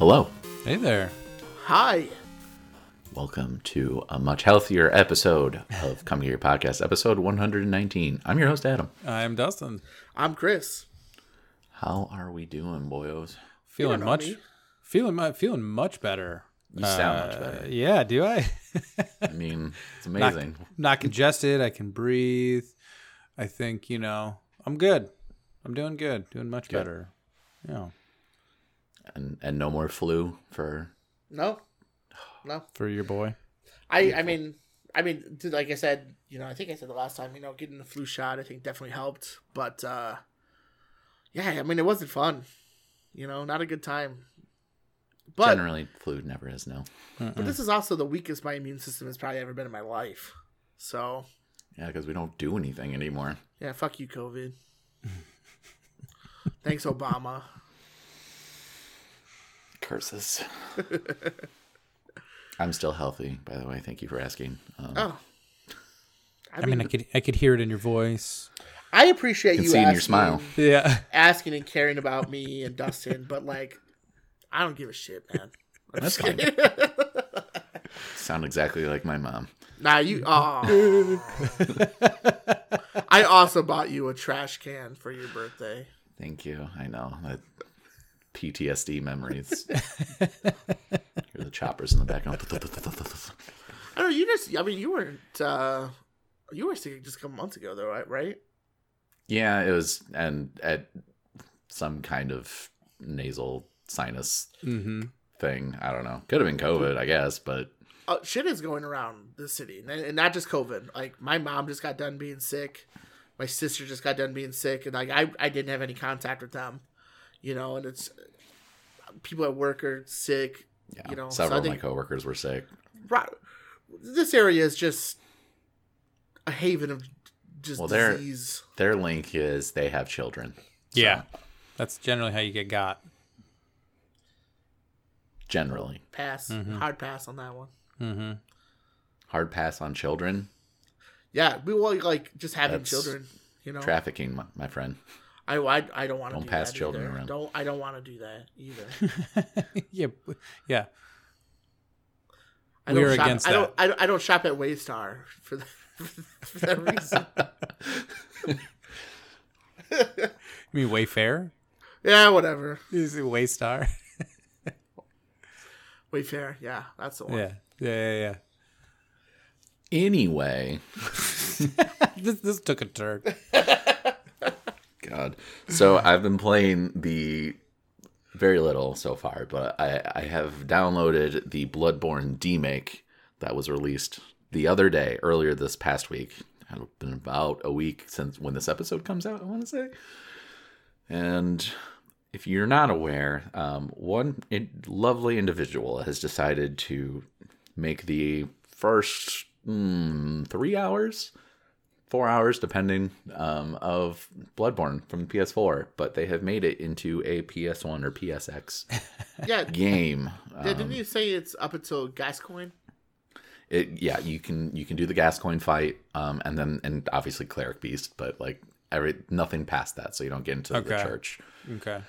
Hello. Hey there. Hi. Welcome to a much healthier episode of Come Here Podcast, episode 119. I'm your host, Adam. I'm Dustin. I'm Chris. How are we doing, boyos? Feeling much, me. feeling mu- feeling much better. You sound much Uh, better. yeah, do I? I mean, it's amazing. not congested. I can breathe. I think you know I'm good. I'm doing good. Doing much better. Yeah, And and no more flu for No, no. for your boy. I I mean I mean like I said, you know, I think I said the last time, you know, getting the flu shot I think definitely helped, but uh yeah, I mean it wasn't fun. You know, not a good time. But generally flu never is no. but this is also the weakest my immune system has probably ever been in my life. So Yeah, because we don't do anything anymore. yeah, fuck you, COVID. Thanks, Obama. Curses. I'm still healthy, by the way. Thank you for asking. Um, Oh. I mean, I could I could hear it in your voice. I appreciate can you see in asking, your smile. Yeah. asking and caring about me and Dustin, but like, I don't give a shit, man. I'm That's just fine. kidding. Sound exactly like my mom. nah, you. Oh. I also bought you a trash can for your birthday. Thank you. I know that PTSD memories. Hear the choppers in the background. I don't know. You just. I mean, you weren't. uh You were sick just a couple months ago, though, right? Right? yeah, it was, and at some kind of nasal sinus Mm-hmm. thing. I don't know. Could have been COVID, I guess, but Uh, shit is going around the city, and, and not just COVID. Like my mom just got done being sick. My sister just got done being sick, and like I, I didn't have any contact with them. You know, and it's people at work are sick. yeah, You know, so several of my coworkers were sick. Right. This area is just a haven of just Well, they're- disease. Their link is they have children. So, Yeah, that's generally how you get got. generally. Pass, hard pass on that one. Mm-hmm. Hard pass on children. Yeah, we will like just having That's children. You know, Trafficking, my, my friend. I, I, I don't want to Don't do pass that children either. around. Don't I don't want to do that either. yeah, yeah. I we are shop, against I don't, I don't I don't shop at Waystar for that, for that reason. You mean Wayfair? yeah, whatever. Is it Waystar? Wayfair. Yeah, that's the one. yeah, yeah, yeah, Anyway, this this took a turn. God. So I've been playing the very little so far, but I, I have downloaded the Bloodborne demake that was released the other day, earlier this past week. It's been about a week since when this episode comes out, I want to say. And if you're not aware, um, one lovely individual has decided to make the first mm, three hours four hours depending um, of bloodborne from ps4 but they have made it into a ps1 or psx Yeah, game yeah. Didn't Um, you say it's up until Gascoigne? it, yeah you can you can do the gascoigne fight um, and then and obviously cleric beast but like every nothing past that so you don't get into the church Okay.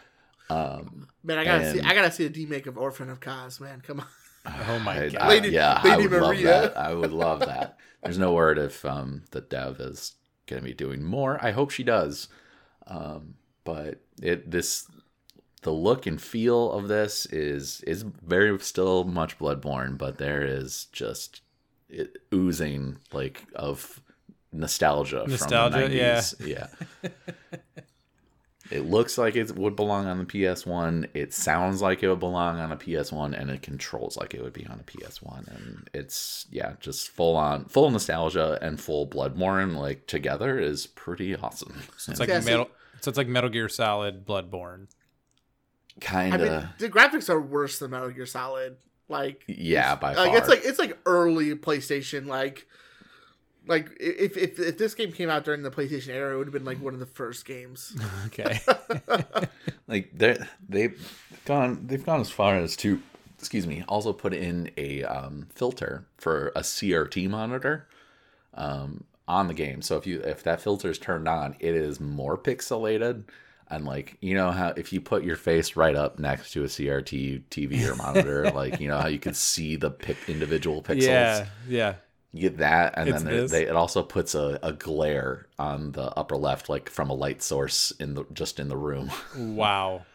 Um, Man, I gotta see. I gotta see a demake of Orphan of Kos. Man, come on. Oh my I- god. I- Lady- yeah i Lady would love Maria. that i would love that there's no word if um, the dev is going to be doing more i hope she does um, but it this the look and feel of this is is very still much bloodborne but there is just it oozing like of nostalgia, Nostalgia, from the 90s. yeah it looks like it would belong on the ps1 it sounds like it would belong on a ps1 and it controls like it would be on a ps1 and it's yeah just full on full nostalgia and full bloodborne like together is pretty awesome It's like Yeah, metal. So it's like Metal Gear Solid Bloodborne. kind I of mean, the graphics are worse than Metal Gear Solid. Like, yeah by like far it's like it's like early PlayStation. Like, like if if if this game came out during the PlayStation era, it would have been like one of the first games. Okay. like they they've gone they've gone as far as to excuse me also put in a um, filter for a CRT monitor um, on the game. So if you if that filter is turned on, it is more pixelated. And like you know how if you put your face right up next to a CRT TV or monitor, like you know how you can see the pic- individual pixels. Yeah, yeah. You get that, and It's then they, it also puts a, a glare on the upper left, like from a light source in the just in the room. Wow.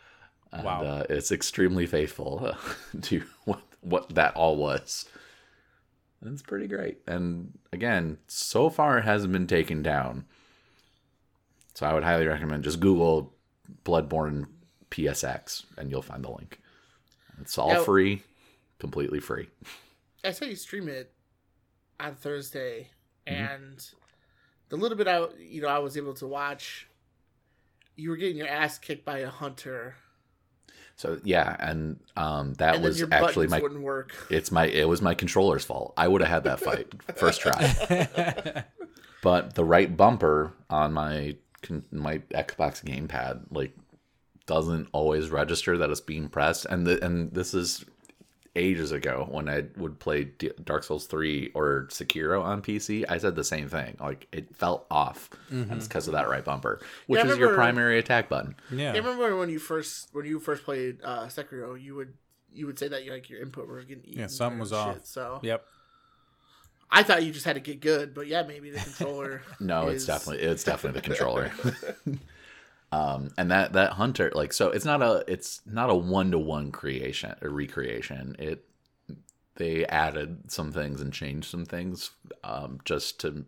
And, Wow. uh, it's extremely faithful to what what that all was. And it's pretty great. And again, so far it hasn't been taken down. So I would highly recommend just Google Bloodborne PSX and you'll find the link. It's all Yeah. free, completely free. I saw you stream it on Thursday, Mm-hmm. and the little bit I you know I was able to watch, you were getting your ass kicked by a hunter, So yeah, and um, that and was actually my wouldn't work. it's my it was my controller's fault. I would have had that fight first try. but the right bumper on my my Xbox gamepad like doesn't always register that it's being pressed and the, and this is ages ago when I would play D- Dark Souls 3 or Sekiro on PC I said the same thing like it felt off and it's because of that right bumper which Yeah, I is your primary attack button yeah. I remember when you first when you first played uh, Sekiro, you would you would say that like your input was getting eaten Yeah, something and was shit, off. So Yep. I thought you just had to get good, but yeah, maybe the controller. No, it's definitely it's definitely the controller. um, and that that hunter like so it's not a it's not a one to one creation or recreation. It they added some things and changed some things um, just to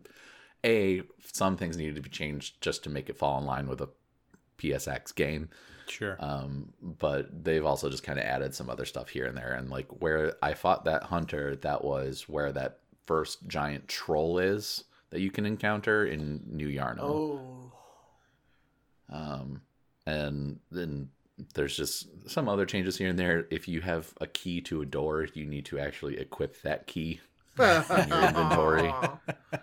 a some things needed to be changed just to make it fall in line with a PSX game. Sure. Um, but they've also just kind of added some other stuff here and there. And like where I fought that hunter, that was where that first giant troll is that you can encounter in New Yharnam. Oh, Um, and then there's just some other changes here and there. If you have a key to a door, you need to actually equip that key. In your inventory.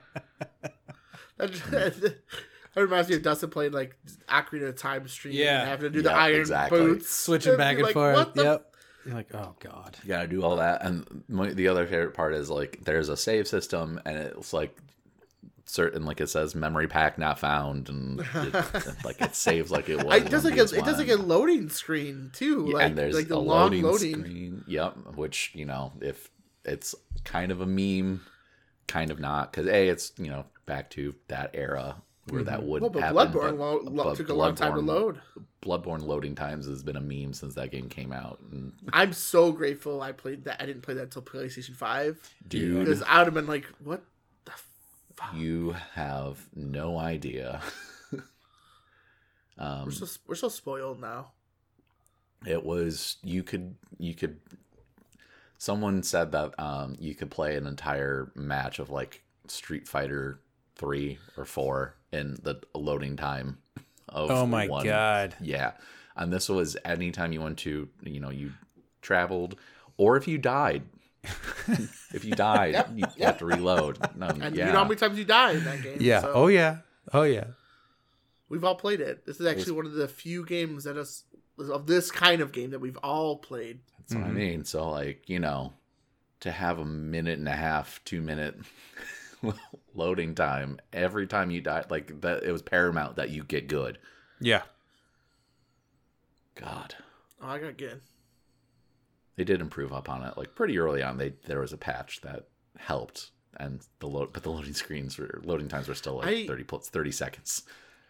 that, that reminds me of Dustin playing like Ocarina of Time stream. Yeah. and having to do the Yeah, iron exactly. boots, Switching And back and like, forth. what the Yep. You're like, oh god. You gotta do all that. And my, the other favorite part is like there's a save system, and it's like certain like it says memory pack not found, and it, like it saves like it was. I- It does like a, it does PS1. like a loading screen too, Yeah, like and there's like the a long loading, loading. screen. Yep, which you know, if it's kind of a meme, kind of not, because a it's you know back to that era where that mm-hmm. would Well, but happen. Bloodborne lo- lo- but took a long time to load. Bloodborne loading times has been a meme since that game came out. And I'm so grateful I played that. I didn't play that until PlayStation Five dude, because I would have been like, "What fuck?" you have no idea. um, We're so we're so spoiled now. it was you could you could someone said that um you could play an entire match of like street fighter 3 or 4 in the loading time of Oh my one- god. yeah and this was anytime you went to you know you traveled or if you died if you died Yep, you have to reload Um, And yeah you know how many times you die in that game. Yeah. so Oh yeah. Oh yeah. we've all played it. This is actually one of the few games that us of this kind of game that we've all played. That's what I Mm-hmm. mean. So like, you know, to have a minute and a half, two minute loading time every time you die, like that, it was paramount that you get good. Yeah. God, Oh, I got good. They did improve upon it. Like pretty early on, they there was a patch that helped, and the load, but the loading screens were loading times were still like I- thirty plus thirty seconds.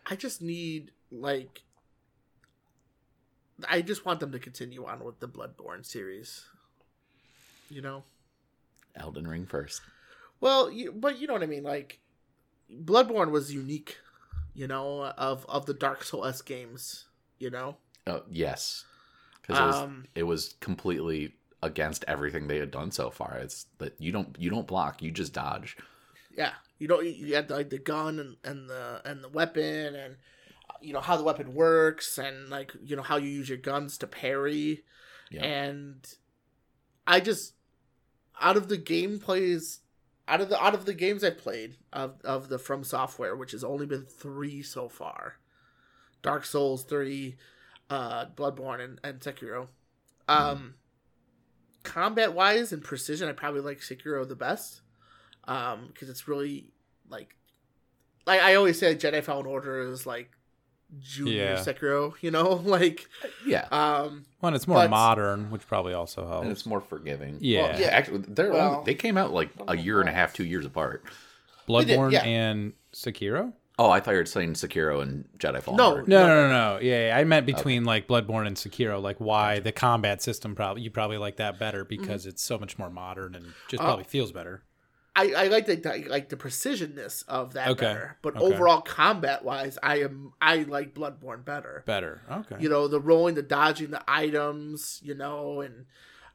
I just need like I just want them to continue on with the Bloodborne series. You know? Elden Ring first. Well, you, but you know what I mean. Like, Bloodborne was unique, you know, of of the Dark Souls games. You know, Oh yes, because it was um, it was completely against everything they had done so far. It's that you don't you don't block, you just dodge. yeah, you don't. you had like the gun and, and the and the weapon and you know how the weapon works and like you know how you use your guns to parry Yeah. and I just out of the gameplays out of the out of the games I've played of of the From Software, which has only been three so far, Dark Souls three, uh, Bloodborne and, and Sekiro. Um, combat wise and precision, I probably like Sekiro the best, um, because it's really like, like I always say, Jedi Fallen Order is like Junior Yeah. Sekiro, you know, like Yeah, um Well, it's more But- modern, which probably also helps. and it's more forgiving. Yeah. Well, yeah. Actually, they're Well- only, they came out like a year and a half, two years apart. Bloodborne yeah. and Sekiro. Oh, I thought you were saying Sekiro and Jedi Fallen No. Order. No, no, no, no. Yeah, yeah, I meant between like Bloodborne and Sekiro, like why the combat system probably you probably like that better because it's so much more modern and just Uh, probably feels better. I, I like the I like the precisionness of that Okay. better. But Okay. overall combat wise, I am I like Bloodborne better. Better. Okay. You know, the rolling, the dodging, the items, you know, and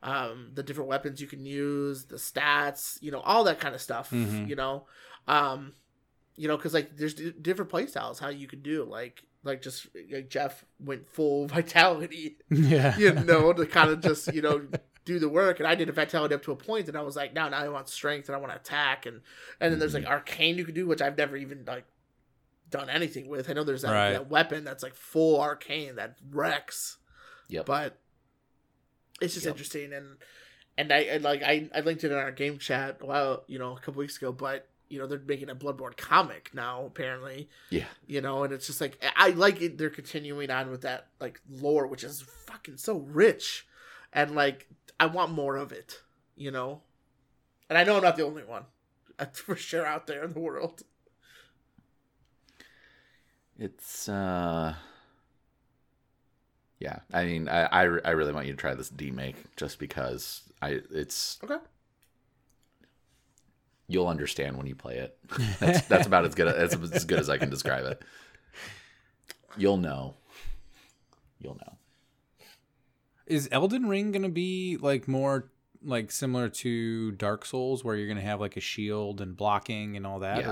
um, the different weapons you can use, the stats, you know, all that kind of stuff. Mhm. You know, um, you know, because like there's d- different play styles how you can do like like just like Jeff went full vitality yeah. you know, to kind of just, you know, do the work. And I did a vitality up to a point, and I was like, now, now I want strength and I want to attack, and and then there's like mm-hmm. arcane you can do, which I've never even like done anything with. I know there's that, Right. that weapon that's like full arcane that wrecks, Yep. but it's just Yep. interesting and and I and like I I linked it in our game chat a while you know a couple weeks ago, but you know they're making a Bloodborne comic now apparently. Yeah. you know and it's just like i like it they're continuing on with that like lore which is fucking so rich. And like i want more of it you know? And i know i'm not the only one. That's for sure out there in the world. It's uh Yeah, I mean I I, I really want you to try this demake just because I it's okay you'll understand when you play it. That's that's about as good as as good as I can describe it. You'll know. You'll know. Is Elden Ring going to be like more like similar to Dark Souls where you're going to have like a shield and blocking and all that? Yeah.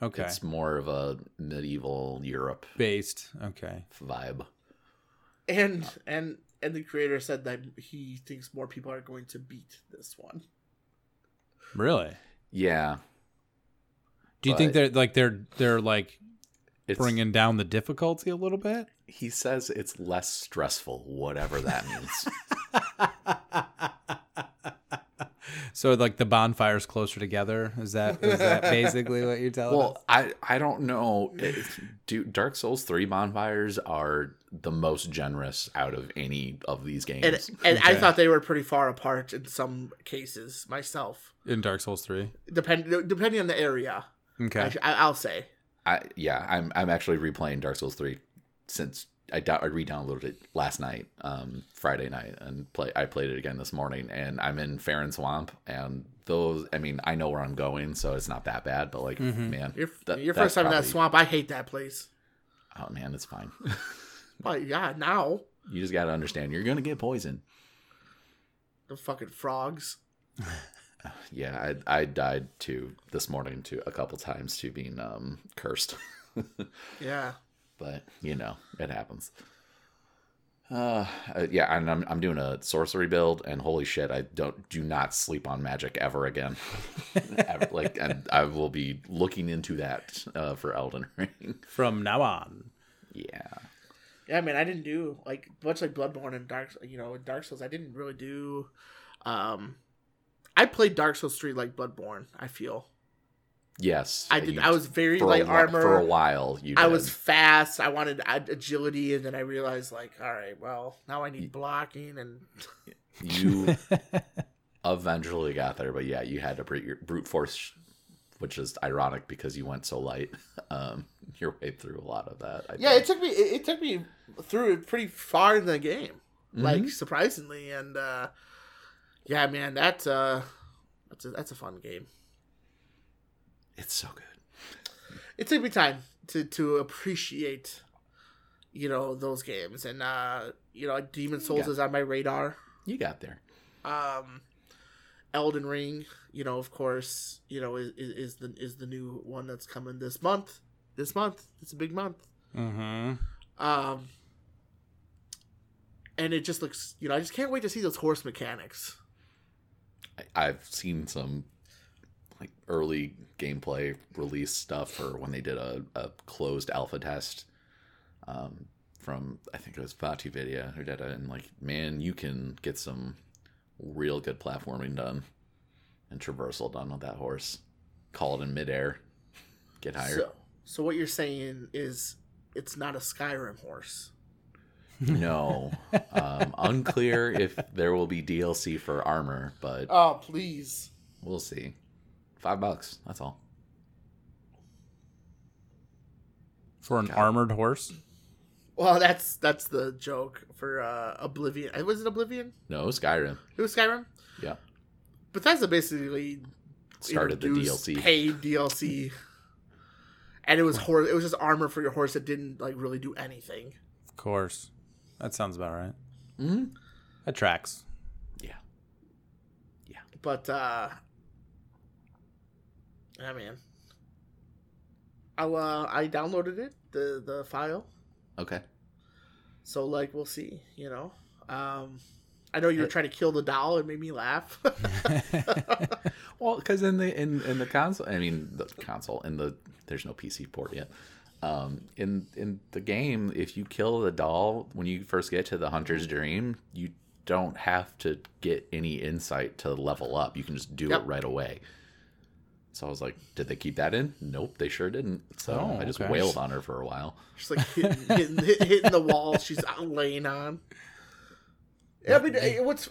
Or- okay. It's more of a medieval Europe Based. Okay. vibe. and and and the creator said that he thinks more people are going to beat this one Really? Yeah. Do you think they're like they're they're like bringing down the difficulty a little bit? he says it's less stressful, whatever that means. So like the bonfires closer together is that is that basically what you're telling us? Well, I I don't know. It, do Dark Souls three bonfires are the most generous out of any of these games. and and I thought they were pretty far apart in some cases myself In Dark Souls three. depend depending on the area Okay. I, I'll say I yeah, I'm I'm actually replaying Dark Souls three since I, I re-downloaded it last night, um, Friday night, and play. I played it again this morning, and I'm in Farron Swamp, and those. I mean, I know where I'm going, so it's not that bad. But like, Mhm. man, Your, that- your first time in that swamp, I hate that place. Oh man, it's fine. But yeah, now you just got to understand, you're gonna get poisoned. the fucking frogs. Yeah, I I died too this morning to a couple times to being um cursed. Yeah, but you know it happens uh uh, yeah and I'm, I'm doing a sorcery build and holy shit i don't do not sleep on magic ever again Ever. like and i will be looking into that uh for elden ring From now on. yeah yeah, I mean, I didn't do like much like Bloodborne and Dark. You know, Dark Souls, I didn't really do. Um, I played Dark Souls three like Bloodborne. I feel yes I did. I was very a, light armor. for a while you I was fast. I wanted agility, and then I realized, like, all right, well, now I need blocking, and you eventually got there but yeah you had to brute, brute force which is ironic because you went so light um your way through a lot of that I yeah, think. it took me. It, it took me through it pretty far in the game, like Mhm. surprisingly, and uh yeah, man, that's uh, that's a, that's a fun game. It's so good It took me time to to appreciate, you know, those games, and uh, you know, Demon Souls is on my radar. you got there Um, Elden Ring, you know, of course, you know, is, is is the is the new one that's coming this month. This month, it's a big month. Mm-hmm. Um, and it just looks, you know, I just can't wait to see those horse mechanics. I- I've seen some like early gameplay release stuff or when they did a, a closed alpha test um, from I think it was VaatiVidya who did it and like man you can get some real good platforming done and traversal done with that horse call it in midair get higher So, so what you're saying is it's not a Skyrim horse. No, um, unclear if there will be DLC for armor, but Oh please. we'll see. Five bucks. That's all. For an armored horse? Well, that's that's the joke for uh, Oblivion. Uh, Was it Oblivion? No, Skyrim. It was Skyrim. Yeah, but Bethesda basically started the DLC. paid DLC, and it was horse. It was just armor for your horse that didn't like really do anything. Of course. That sounds about right. Mm-hmm. That tracks. Yeah. Yeah. But uh, yeah, man. I uh, I downloaded it the the file. Okay. So like we'll see, you know. Um I know you were trying to kill the doll. It made me laugh. Well, because in the in in the console, I mean the console in the there's no PC port yet. Um, in in the game, if you kill the doll when you first get to the hunter's dream, you don't have to get any insight to level up. You can just do Yep. it right away. So I was like, did they keep that in? Nope, they sure didn't. So Oh, I just okay. wailed on her for a while. She's like hitting hitting, hitting the wall she's laying on. Yeah, I mean, it- what's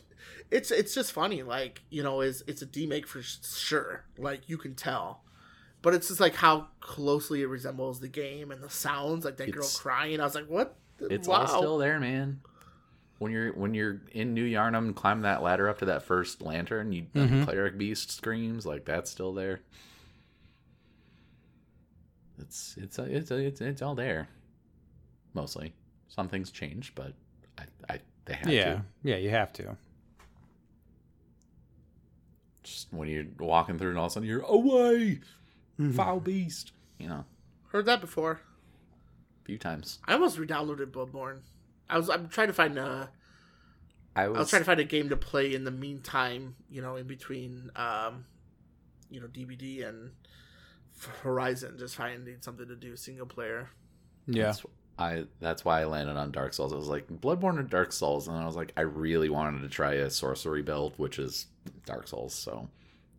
it's it's just funny. Like you know, is it's a demake for sure. Like you can tell, but it's just like how closely it resembles the game and the sounds. Like that girl crying. I was like, what? It's wow. all still there, man. When you're when you're in New Yharnam, and climb that ladder up to that first lantern. You and Mhm. the cleric beast screams like that's still there. It's it's it's it's it's all there. Mostly, some things change, but I, I they have yeah. to. Yeah, you have to. Just when you're walking through and all of a sudden you're away, Mm-hmm. foul beast. You know, Heard that before. a few times. I almost re-downloaded Bloodborne. I was I'm trying to find a I I was, was trying to find a game to play in the meantime. You know, in between um, you know, DVD and Horizon, just finding something to do single player. Yeah. That's, I that's why I landed on Dark Souls. I was like Bloodborne or Dark Souls, and I was like, I really wanted to try a sorcery build, which is Dark Souls. So,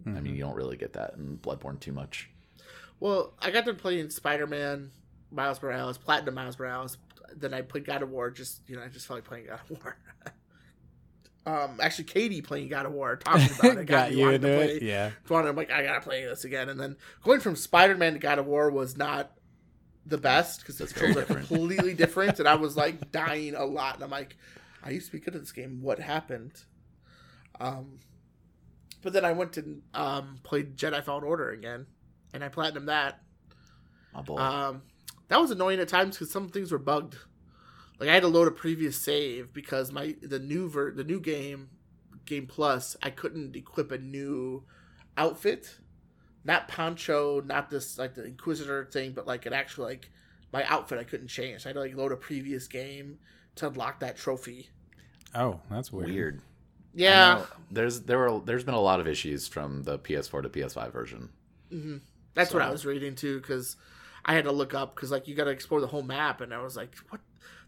I mean, you don't really get that in Bloodborne too much. Well, I got done playing Spider Man, Miles Morales, Platinum Miles Morales. Then I played God of War. Just you know, I just felt like playing God of War. um, actually, Katie playing God of War, talking about it, Got me you wanting to play? Yeah. I'm like, I gotta play this again. And then going from Spider Man to God of War was not the best because the That's skills are different. completely different. And I was like dying a lot. And I'm like, I used to be good at this game. What happened? Um, but then I went and um, played Jedi Fallen Order again, and I platinum that. Oh boy, Um, that was annoying at times because some things were bugged. Like I had to load a previous save because my the new ver- the new game, Game Plus, I couldn't equip a new outfit, not poncho, not this like the Inquisitor thing, but like an actual like my outfit I couldn't change. I had to like load a previous game to unlock that trophy. Oh, that's weird. weird. Yeah, there's there were there's been a lot of issues from the PS4 to PS5 version. hmm that's what I was reading too because I had to look up because like you got to explore the whole map, and I was like, what?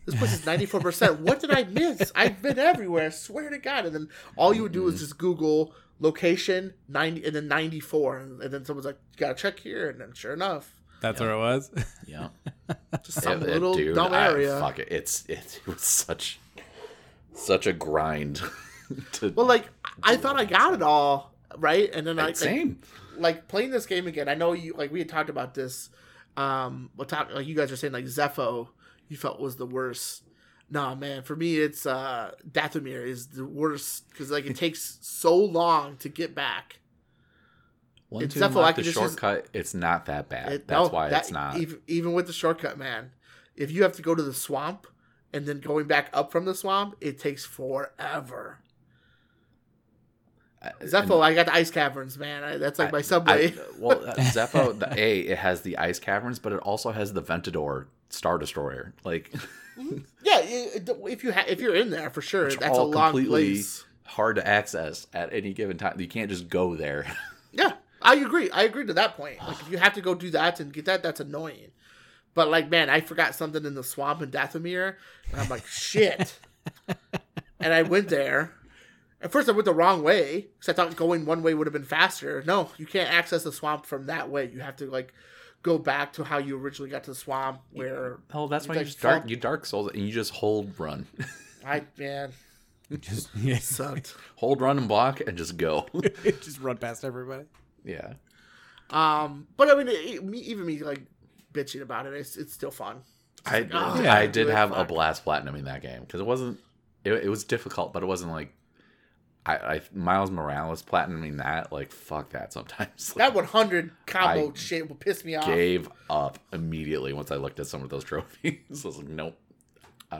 This place is ninety four percent. What did I miss? I've been everywhere. I swear to God. And then all you would do is mm-hmm. just Google location ninety, and then ninety four, and, and then someone's like, you gotta check here, and then sure enough, That's Yeah. where it was. Yeah, just some It- it- little dude, dumb I- area. fuck it, it's it, was such such a grind. to, Well, like I thought I got it all right, and then I like, same. like playing this game again. I know you like we had talked about this. Um, we'll talk like you guys are saying like Zeffo, you felt was the worst. Nah, man, for me it's uh Dathomir is the worst because like it takes so long to get back. Once It's unlock I the could just shortcut, it's not that bad. It- That's no, why that- it's not. even, even with the shortcut, man. If you have to go to the swamp and then going back up from the swamp, it takes forever. Zeffo, I got the ice caverns, man. I, that's like I- my subway. I- well, uh, Zeffo, the, a it has the ice caverns, but it also has the Venator Star Destroyer. Like yeah, if you ha- if you're in there for sure, Which that's a long completely- place. hard to access at any given time. You can't just go there. Yeah, I agree. I agree to that point. Like if you have to go do that and get that, that's annoying. But like, man, I forgot something in the swamp in Dathomir, and I'm like, shit. and I went there. At first, I went the wrong way because I thought going one way would have been faster. No, you can't access the swamp from that way. You have to like go back to how you originally got to the swamp, where Oh, that's It's why like you just dark you Dark Souls and you just hold run, I man Just yeah, sucked. hold run and block and just go. just run past everybody. yeah, um, but I mean, it, me, even me like bitching about it, it's it's still fun. I oh, yeah, I did do it, have a fuck. blast platinuming that game because it wasn't it, it was difficult, but it wasn't like I, I Miles Morales platinuming that like fuck that sometimes. That 100 combo I shit will piss me off. gave up immediately once I looked at some of those trophies. I was like, nope.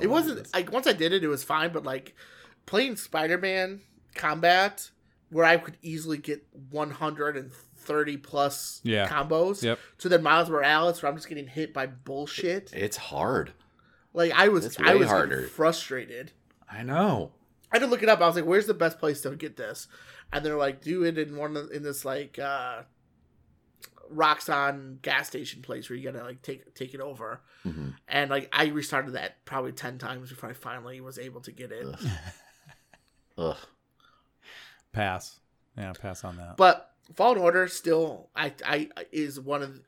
It wasn't like once I did it, it was fine. But like playing Spider Man combat, where I could easily get 130 plus Yeah. combos. Yep. So then Miles Morales, where I'm just getting hit by bullshit. It's hard. Like I was, It's I was harder. frustrated. I know. I had to look it up. I was like, "Where's the best place to get this?" And they're like, "Do it in one of, in this like uh, Roxxon gas station place where you gotta like take take it over." Mhm. And like I restarted that probably ten times before I finally was able to get it. Ugh. Ugh. Pass. Yeah, pass on that. But Fallen Order still, I I is one of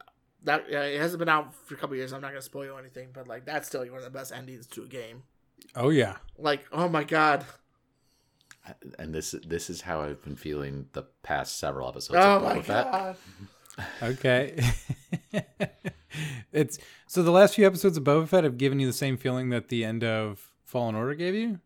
that. Uh, it hasn't been out for a couple years. I'm not gonna spoil anything, but like that's still one of the best endings to a game. Oh yeah. Like, oh my god, And this this is how I've been feeling the past several episodes. oh of my Boba Fett. god. Okay. it's so the last few episodes of Boba Fett have given you the same feeling that the end of Fallen Order gave you.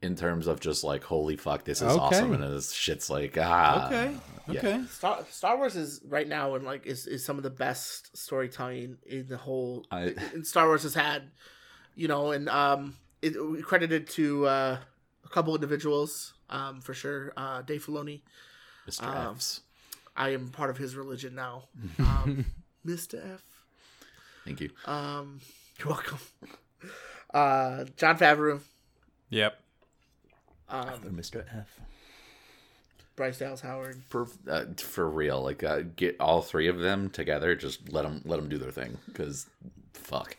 In terms of just like, holy fuck, this is Okay. awesome, and this shit's like, ah, okay. yeah. Okay. Star, Star Wars is right now and like is, is some of the best storytelling in the whole I, in Star Wars has had, you know, and um, it credited to uh, a couple individuals, um, for sure. Uh, Dave Filoni, Mr. Um, F's. I am part of his religion now. Um, Mr. F. Thank you. Um, you're welcome. Uh, Jon Favreau, Yep. um, Mr. F. Bryce Dallas Howard. For uh, for real, like uh, get all three of them together. Just let them let them do their thing. Because fuck.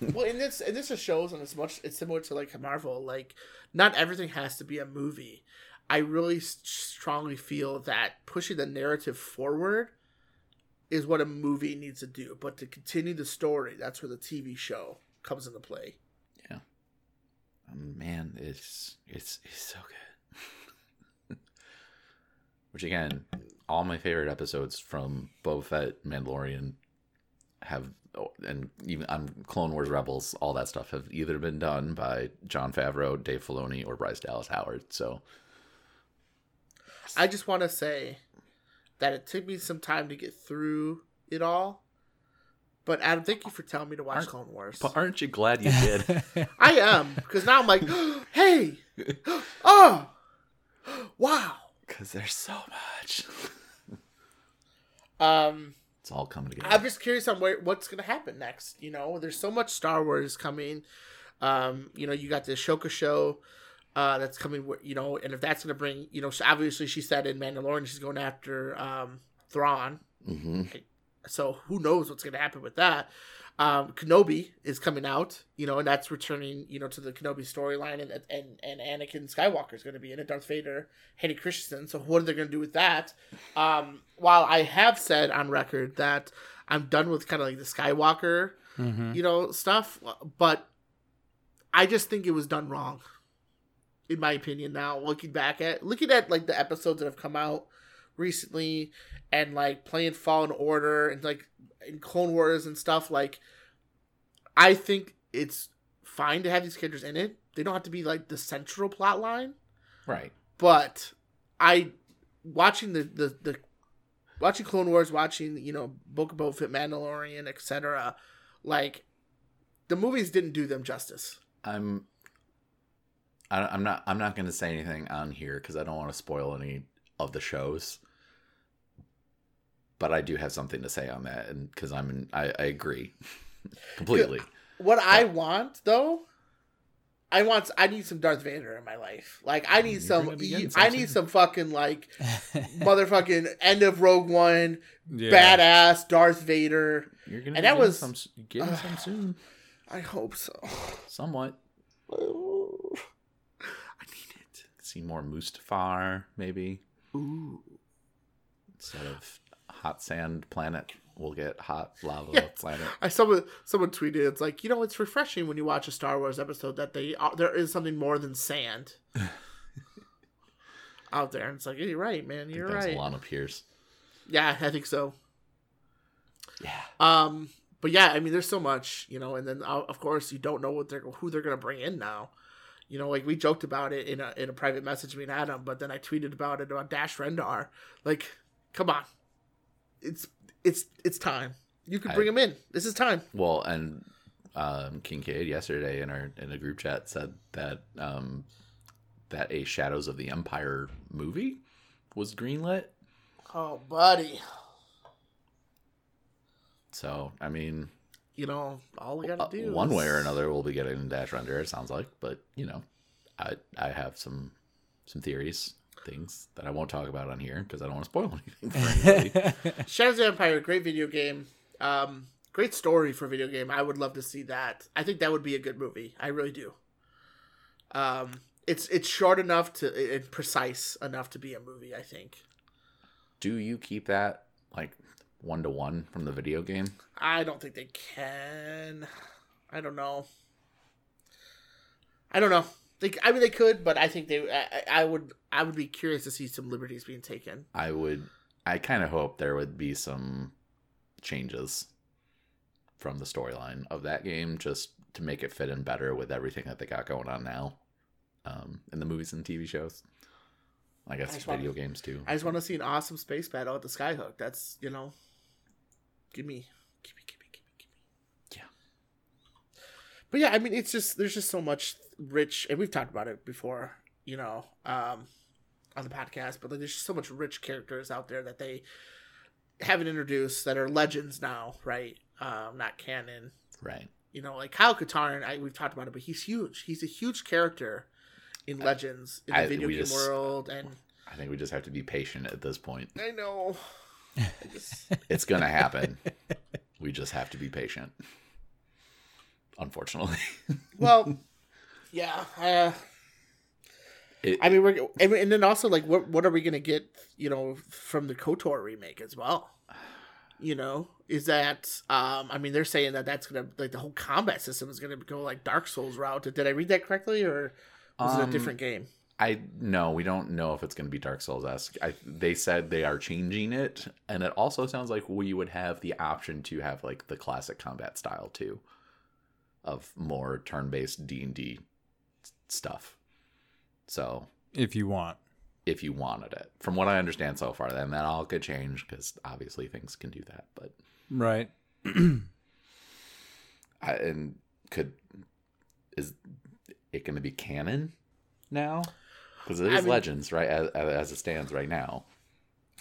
well, and this and this just shows, and it's much it's similar to like Marvel. Like, not everything has to be a movie. I really strongly feel that pushing the narrative forward is what a movie needs to do. But to continue the story, that's where the TV show comes into play. Um, man, it's it's it's so good. Which again, all my favorite episodes from Boba Fett, Mandalorian, have and even on Clone Wars Rebels, all that stuff have either been done by Jon Favreau, Dave Filoni, or Bryce Dallas Howard. So I just want to say that it took me some time to get through it all. But Adam, thank you for telling me to watch Aren't- Clone Wars. but aren't you glad you did? I am because now I'm like, hey, oh, wow. Because there's so much. Um, It's all coming together. I'm just curious on where what's gonna happen next. You know, there's so much Star Wars coming. Um, you know, you got the Ahsoka show. Uh, that's coming, you know, and if that's gonna bring, you know, obviously she said in Mandalorian she's going after um, Thrawn, hmm so who knows what's gonna happen with that. Um, Kenobi is coming out, you know, and that's returning, you know, to the Kenobi storyline, and and and Anakin Skywalker is going to be in it. Darth Vader, Hayden Christensen. So what are they going to do with that? Um, while I have said on record that I'm done with kind of like the Skywalker, hmm you know, stuff, but I just think it was done wrong, in my opinion. Now looking back at looking at like the episodes that have come out recently, and like playing Fallen Order and like in Clone Wars and stuff, like I think it's fine to have these characters in it. They don't have to be like the central plot line, Right. but I watching the the, the watching Clone Wars, watching you know Book of Boba Fett, Mandalorian, etc. Like the movies didn't do them justice. I'm. I, I'm not. I'm not going to say anything on here because I don't want to spoil any of the shows. But I do have something to say on that, and because I'm, in, I, I agree completely. What I want though, I want I need some Darth Vader in my life. Like I need You're some, gonna be E- getting I need some fucking like motherfucking end of Rogue One, yeah. badass Darth Vader. You're gonna And be that getting was- some, s- getting some soon, I hope so. somewhat. I need it. See more Mustafar maybe Ooh. instead of hot sand planet we'll get hot lava Yeah. planet. I someone someone tweeted it's like you know it's refreshing when you watch a Star Wars episode that they uh, there is something more than sand out there. And it's like, yeah, you're right, man. You're right. Lana Pierce. Yeah, I think so. Yeah. Um, but yeah, I mean, there's so much, you know, and then uh, of course you don't know what they're who they're gonna bring in now. You know, like we joked about it in a in a private message me and Adam, but then I tweeted about it about Dash Rendar. Like, come on, it's it's it's time. You can I- bring him in. This is time. Well, and um, Kincaid yesterday in our in a group chat said that um, that a Shadows of the Empire movie was greenlit. Oh, buddy. So I mean, You know, all we uh, gotta do. one is- way or another, we'll be getting Dash Rendar. It sounds like, but you know, I I have some some theories, things that I won't talk about on here because I don't want to spoil anything for anybody. Shadows of Empire, great video game. Um, great story for video game. I would love to see that. I think that would be a good movie. I really do. Um, it's it's short enough to and precise enough to be a movie. I think. Do you keep that like one to one from the video game? I don't think they can. I don't know. I don't know. They, I mean, they could, but I think they. I, I I would. I would be curious to see some liberties being taken. I would. I kind of hope there would be some changes from the storyline of that game, just to make it fit in better with everything that they got going on now, um, in the movies and TV shows. I guess want- video games too. I just want to see an awesome space battle at the Skyhook. That's you know, give me, give me, give me, give me. Yeah. But yeah, I mean, it's just there's just so much rich, and we've talked about it before, you know, um, on the podcast. But like, there's just so much rich characters out there that they haven't introduced that are legends now, right? Um, not canon. Right. You know, like Kyle Katarn, I we've talked about it, but he's huge. He's a huge character in Legends in the I- video game just- world, and I think we just have to be patient at this point. I know. I just, It's gonna happen. we just have to be patient. Unfortunately. well, yeah. Uh, It- I mean, we're and, then also like, what what are we gonna get? You know, from the Kotor remake as well. You know, is that? Um, I mean, they're saying that that's gonna like the whole combat system is gonna go like Dark Souls route. Did I read that correctly, or was it a Um, different game? I no, we don't know if it's going to be Dark Souls esque. They said they are changing it, and it also sounds like we would have the option to have like the classic combat style too, of more turn based D and D stuff. So if you want. if you wanted it, from what I understand so far, then that all could change because obviously things can do that. But Right. I, and could is it going to be canon now? Because it is I mean- Legends, right? As, as it stands right now.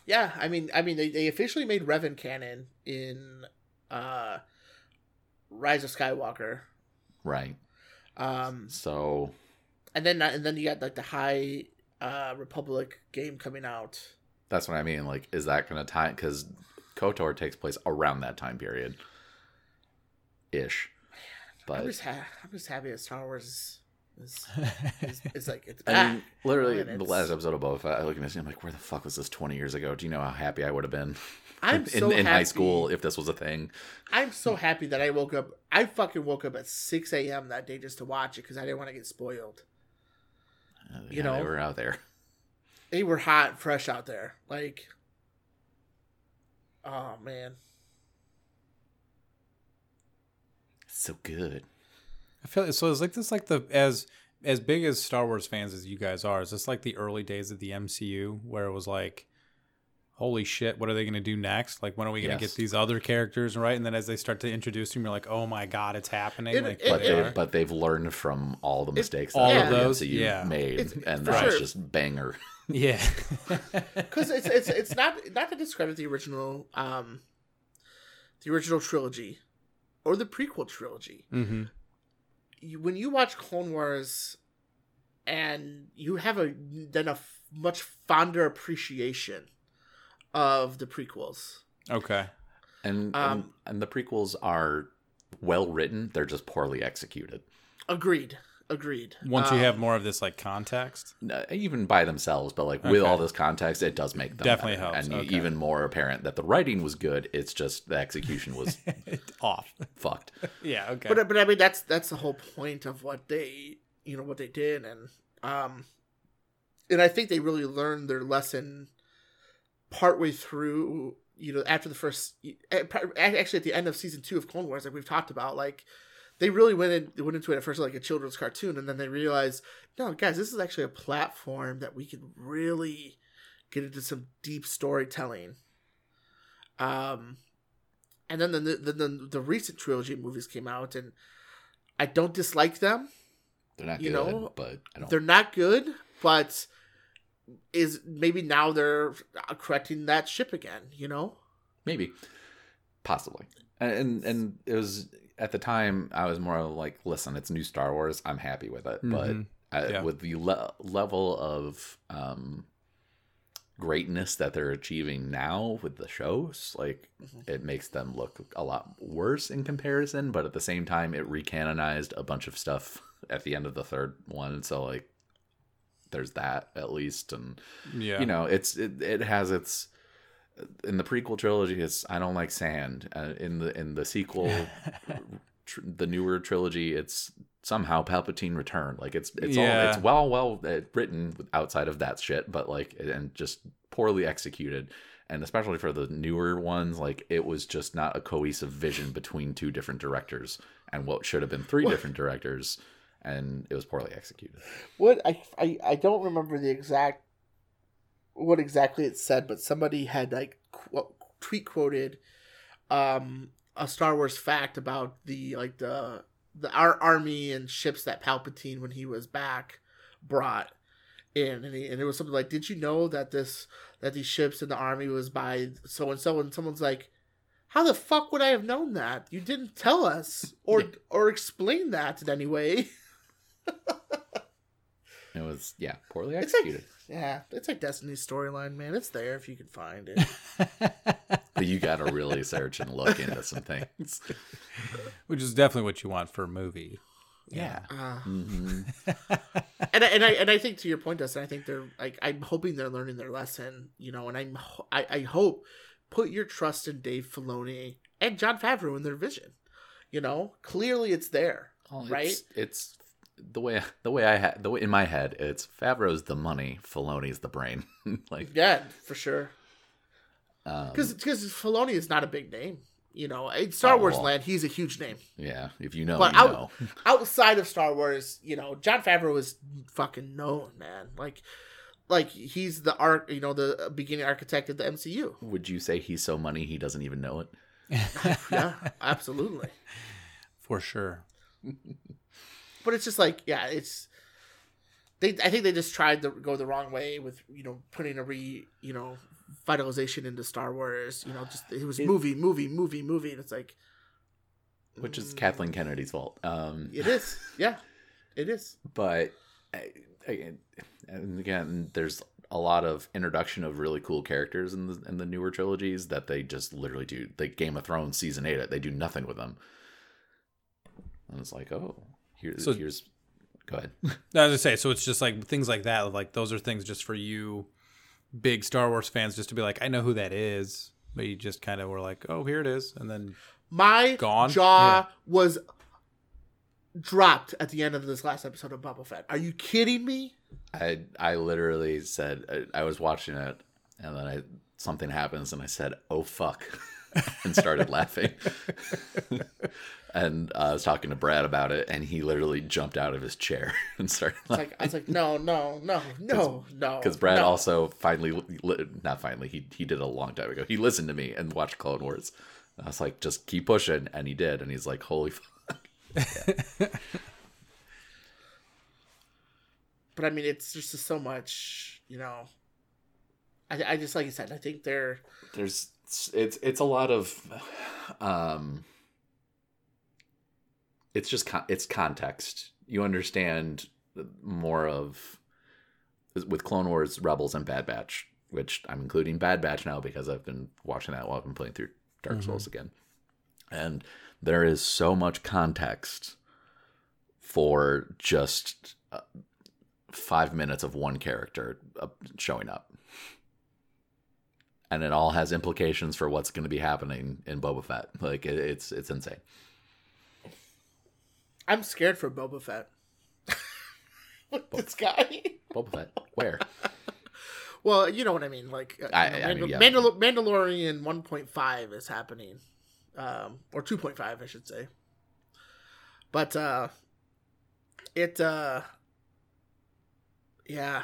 Yeah, I mean, I mean, they, they officially made Revan canon in uh, Rise of Skywalker. Right. Um, So and then and then you got like the High uh, Republic game coming out. that's what I mean. Like, is that going to tie? Because KOTOR takes place around that time period, ish. But I'm just ha- I'm just happy that Star Wars is is like it's I mean, literally, the last episode of Boba Fett, I look at this and I'm like, where the fuck was this 20 years ago? Do you know how happy I would have been I'm in, so in high school if this was a thing? I'm so happy that I woke up. I fucking woke up at 6 a.m. that day just to watch it because I didn't want to get spoiled. Uh, You know? they were out there. They were hot, fresh out there. Like, oh man, So good. I feel so. It's like this, like the as as big as Star Wars fans as you guys are. Is this like the early days of the MCU where it was like, holy shit, what are they going to do next? Like, when are we going to Yes. get these other characters right? And then as they start to introduce them, you're like, oh my god, it's happening. It- like, it- But they they are. but they've learned from all the mistakes all that of those, MCU yeah. made, It's- and for that's sure. just banger. yeah, because it's it's it's not not to discredit the original um the original trilogy or the prequel trilogy. hmm You, when you watch Clone Wars, and you have a then a f- much fonder appreciation of the prequels. Okay. And, and Um, and the prequels are well written. They're just poorly executed. Agreed. agreed. Once you Um, have more of this like context, even by themselves, but like with all this context, it does make them Definitely better. helps, and okay. even more apparent that the writing was good. It's just the execution was off. fucked. yeah. Okay. but but I mean that's that's the whole point of what they you know what they did and um and I think they really learned their lesson partway through you know after the first actually at the end of season two of Clone Wars like we've talked about like they really went in they went into it at first like a children's cartoon and then they realized no guys this is actually a platform that we can really get into some deep storytelling um and then the the, the, the recent trilogy movies came out and i don't dislike them They're not You good, know, but I don't. they're not good but is maybe now they're correcting that ship again you know Maybe, possibly, and and it was at the time I was more like, listen, it's new Star Wars. I'm happy with it, but Mhm. I, Yeah. with the le- level of um, greatness that they're achieving now with the shows, like Mhm. it makes them look a lot worse in comparison. But at the same time, it recanonized a bunch of stuff at the end of the third one, so like there's that at least, and yeah. you know it's it, it has its in the prequel trilogy it's i don't like sand. Uh, in the in the sequel tr- the newer trilogy it's somehow palpatine returned like it's it's all it's well well uh, written outside of that shit but like and just poorly executed. And especially for the newer ones like it was just not a cohesive vision between two different directors and what should have been three What? different directors and it was poorly executed. What I, I i don't remember the exact what exactly it said but somebody had like qu- tweet quoted um a star wars fact about the like the the our army and ships that palpatine when he was back brought in. And, he, and it was something like did you know that this that these ships in the army was by so and so and someone's like how the fuck would i have known that? You didn't tell us or Yeah. or explain that in any way it was yeah poorly It's like- executed Yeah, it's like Destiny's storyline, man. It's there if you can find it. but you gotta really search and look into some things Which is definitely what you want for a movie. Yeah. Uh, hmm and I, and I and I think to your point, Dustin, I think they're like I'm hoping they're learning their lesson, you know, and I'm I, I hope put your trust in Dave Filoni and Jon Favreau in their vision. You know, clearly it's there. Well, Right? It's, it's the way the way I had the way in my head. It's Favreau's the money, Filoni's the brain. like, Yeah, for sure. um, Because because Filoni is not a big name. You know, in Star Oh, Wars well. land, he's a huge name. yeah, if you know, But you out- know. outside of Star Wars, you know, Jon Favreau is fucking known, man. Like, like he's the art, you know, the beginning architect of the MCU. Would you say he's so money he doesn't even know it? Yeah, absolutely. For sure. But it's just like, yeah, it's they. I think they just tried to go the wrong way with you know putting a re you know vitalization into Star Wars. You know, just it was It- movie, movie, movie, movie, and it's like Which is mm, Kathleen Kennedy's fault. Um, It is, yeah, it is. but I, I, and again, there's a lot of introduction of really cool characters in the in the newer trilogies that they just literally do. Like Game of Thrones season eight, they do nothing with them. And it's like, oh, here's So- here's. Go ahead. As I say, so it's just like things like that. Like those are things just for you, big Star Wars fans, just to be like, I know who that is, but you just kind of were like, oh, here it is, and then My Gone? jaw was dropped at the end of this last episode of Boba Fett. Are you kidding me? I I literally said I, I was watching it, and then I something happens, and I said, "Oh fuck," and started laughing. and uh, I was talking to Brad about it, and he literally jumped out of his chair and started It's like I was like, no, no, no, no, no. because Brad no. also finally not finally he he did a long time ago. He listened to me and watched Clone Wars. I was like, just keep pushing, and he did, and he's like, "Holy." Fuck. But I mean, it's just so much, you know. I, I just like you said. I think they're there's it's it's it's a lot of um it's just con- it's context you understand more of with clone wars rebels and bad batch which i'm including bad batch now because i've been watching that while i've been playing through dark Mhm. souls again and there is so much context for just uh, five minutes of one character uh, showing up. And it all has implications for what's going to be happening in Boba Fett. Like it, it's it's insane. I'm scared for Boba Fett. With this guy. Boba Fett, where? Well, you know what I mean. Like, uh, I- you know, I mean, yeah. Mandal- Mandalorian 1.5 is happening, um, or 2.5, I should say. But uh, it, uh, yeah.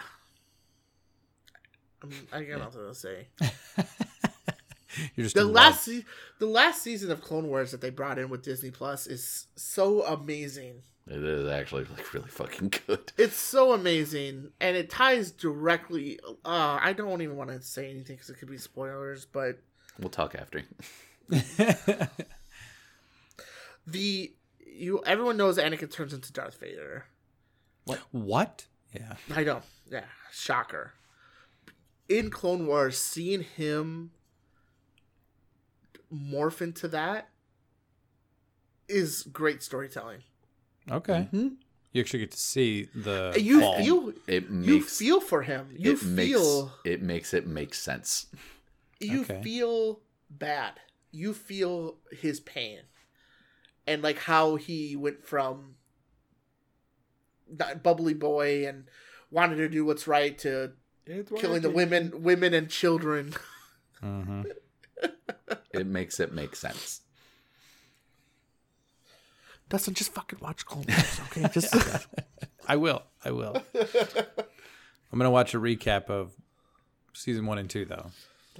I, mean, I got nothing to say. You're just The last, se- the last season of Clone Wars that they brought in with Disney Plus is so amazing. It is actually like really fucking good. It's so amazing, and it ties directly. Uh, I don't even want to say anything because it could be spoilers, but We'll talk after. the you everyone knows Anakin turns into Darth Vader. what? Yeah. I know, yeah, shocker. In Clone Wars, seeing him morph into that is great storytelling. Okay. Mhm. You actually get to see the You fall. feel It you feel for him. You it feel makes it makes it make sense. you Okay. feel bad. You feel his pain, and like how he went from that bubbly boy and wanted to do what's right to killing the women, women and children. Mhm. It makes it make sense. Dustin, just fucking watch Clone Wars, okay? Just I will. I will. I'm gonna watch a recap of season one and two, though.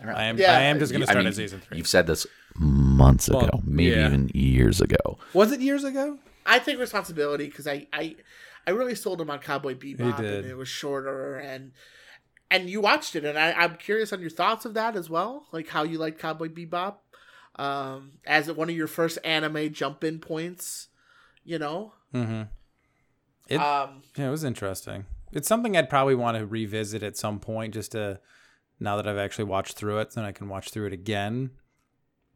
I am. Yeah, I am just gonna You- start I mean, at season three. You've said this months ago, Well, maybe yeah. even years ago. Was it years ago? I take responsibility because I, I I really sold him on Cowboy Bebop, did. and it was shorter, and and you watched it, and I, I'm curious on your thoughts of that as well, like how you like Cowboy Bebop, um, as one of your first anime jump in points, you know. Mm-hmm. It- um, Yeah, it was interesting. It's something I'd probably want to revisit at some point, just to now that I've actually watched through it, then I can watch through it again.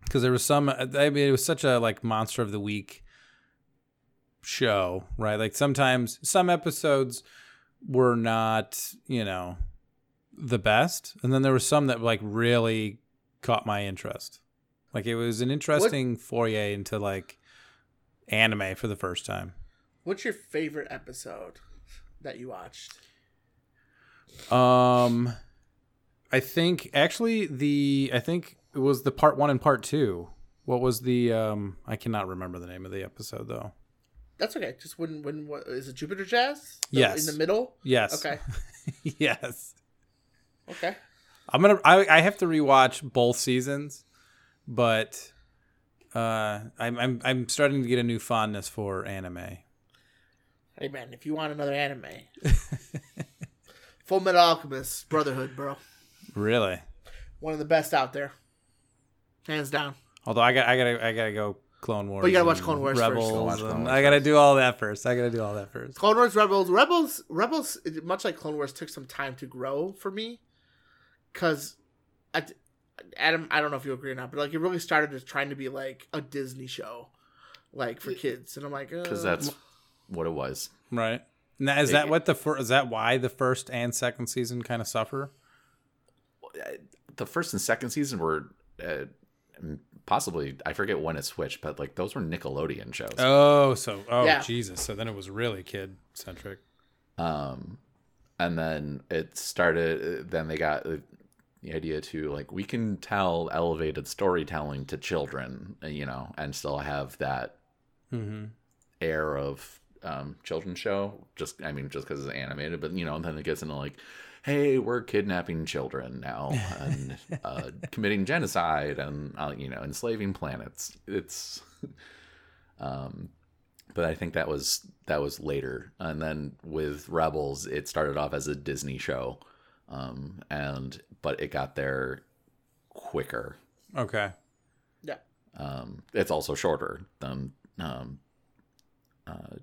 Because there was some, I mean, it was such a like monster of the week show, right? Like sometimes some episodes were not, you know, the best, and then there were some that like really caught my interest. Like it was an interesting foray into like anime for the first time. what's your favorite episode that you watched? Um, I think actually the I think it was the part one and part two. What was the um? I cannot remember the name of the episode though. That's okay. Just when when what is it? Jupiter Jazz? The- Yes. In the middle. Yes. Okay. yes. Okay. I'm gonna. I I have to rewatch both seasons, but uh, I'm I'm I'm starting to get a new fondness for anime. Hey man, if you want another anime, Fullmetal Alchemist Brotherhood, bro, Really. one of the best out there, hands down. Although I got I gotta I gotta go Clone Wars. But you gotta watch Clone Wars first. Rebels. Gotta Clone Wars I gotta first. do all that first. I gotta do all that first. Clone Wars Rebels, Rebels, Rebels, much like Clone Wars, took some time to grow for me, because, Adam, I don't know if you agree or not, but like it really started as trying to be like a Disney show, like for kids, and I'm like, Because uh, that's what it was. Right. Now, is that what the fir- is that why the first and second season kind of suffer? The first and second season were uh, possibly I forget when it switched, but like those were Nickelodeon shows. Oh, so oh Yeah. Jesus! So then it was really kid centric. Um, and then it started. Then they got the idea to like we can tell elevated storytelling to children, uh, you know, and still have that Mm-hmm. air of um, children's show. Just I mean, just because it's animated, but you know, and then it gets into like, hey, we're kidnapping children now and uh, committing genocide and uh, you know enslaving planets. It's, um, but I think that was that was later, and then with Rebels, it started off as a Disney show, um, and but it got there quicker Okay. yeah, um, it's also shorter than um, uh,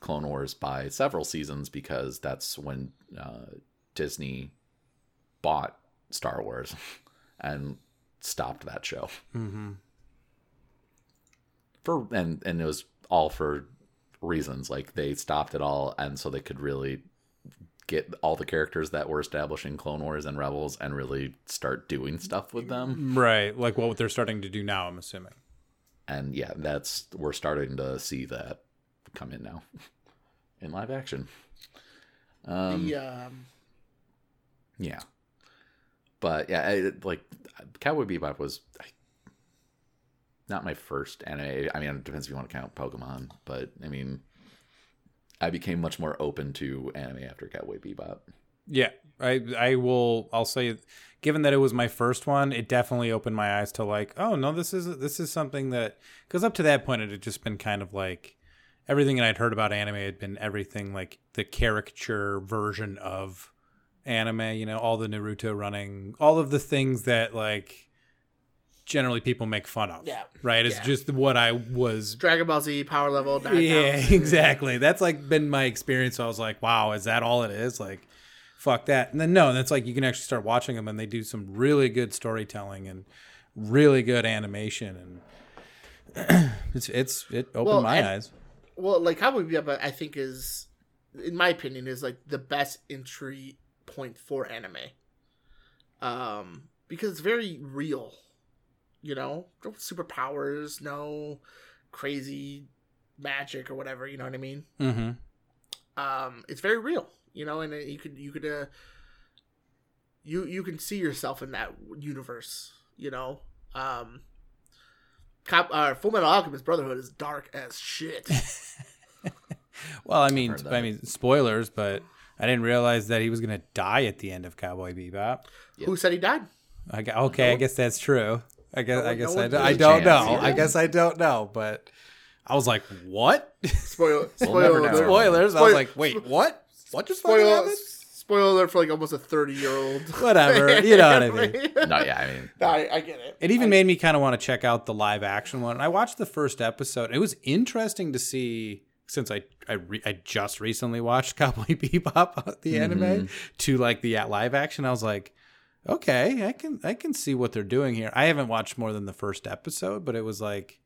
Clone Wars by several seasons because that's when uh, Disney bought Star Wars and stopped that show Mm-hmm. for and and it was all for reasons. Like they stopped it all, and so they could really get all the characters that were established in Clone Wars and Rebels and really start doing stuff with them. Right, like what they're starting to do now. I'm assuming. And yeah, that's we're starting to see that come in now in live action. Um, the um, Yeah. But yeah, I, like Cowboy Bebop was not my first anime. I mean, it depends if you want to count Pokemon, but I mean, I became much more open to anime after Cowboy Bebop. Yeah, I I will. I'll say, given that it was my first one, it definitely opened my eyes to like, oh no, this is this is something that because up to that point it had just been kind of like everything that I'd heard about anime had been everything like the caricature version of anime. You know, all the Naruto running, all of the things that like generally people make fun of. Yeah. right. It's Yeah. just what I was Dragon Ball Z Power Level. 9000. yeah, exactly. That's like been my experience. I was like, wow, is that all it is? Like, fuck that. And then no, that's like you can actually start watching them, and they do some really good storytelling and really good animation, and it's it's it opened Well, my and- eyes. Well, like Cowboy Bebop, I think is, in my opinion, is like the best entry point for anime. Um, because it's very real. You know, no superpowers, no crazy magic or whatever. You know what I mean? Mm-hmm. um, it's very real, you know, and uh, you could you could uh, you you can see yourself in that universe, you know. Um, Cop, uh, Fullmetal Alchemist Brotherhood is dark as shit. Well, I mean. I mean, spoilers, but I didn't realize that he was gonna die at the end of Cowboy Bebop. Who said he died? I gu- okay, I guess that's true. I guess No I guess no I, one don't, gives I a don't know. yeah. I guess I don't know, but I was like, what? Spoiler, spoiler, never know. alert. Spoilers. I was like, wait, what? What just fucking Spoiler, happened? spoiler alert for like almost a thirty year old. Whatever, you know what I mean. No, yeah, I mean, no, I, I get it. It even made me kind of want to check out the live action one. And I watched the first episode. It was interesting to see since I I, re- I just recently watched Cowboy Bebop the anime to like the uh, live action. I was like, okay, I can I can see what they're doing here. I haven't watched more than the first episode, but it was like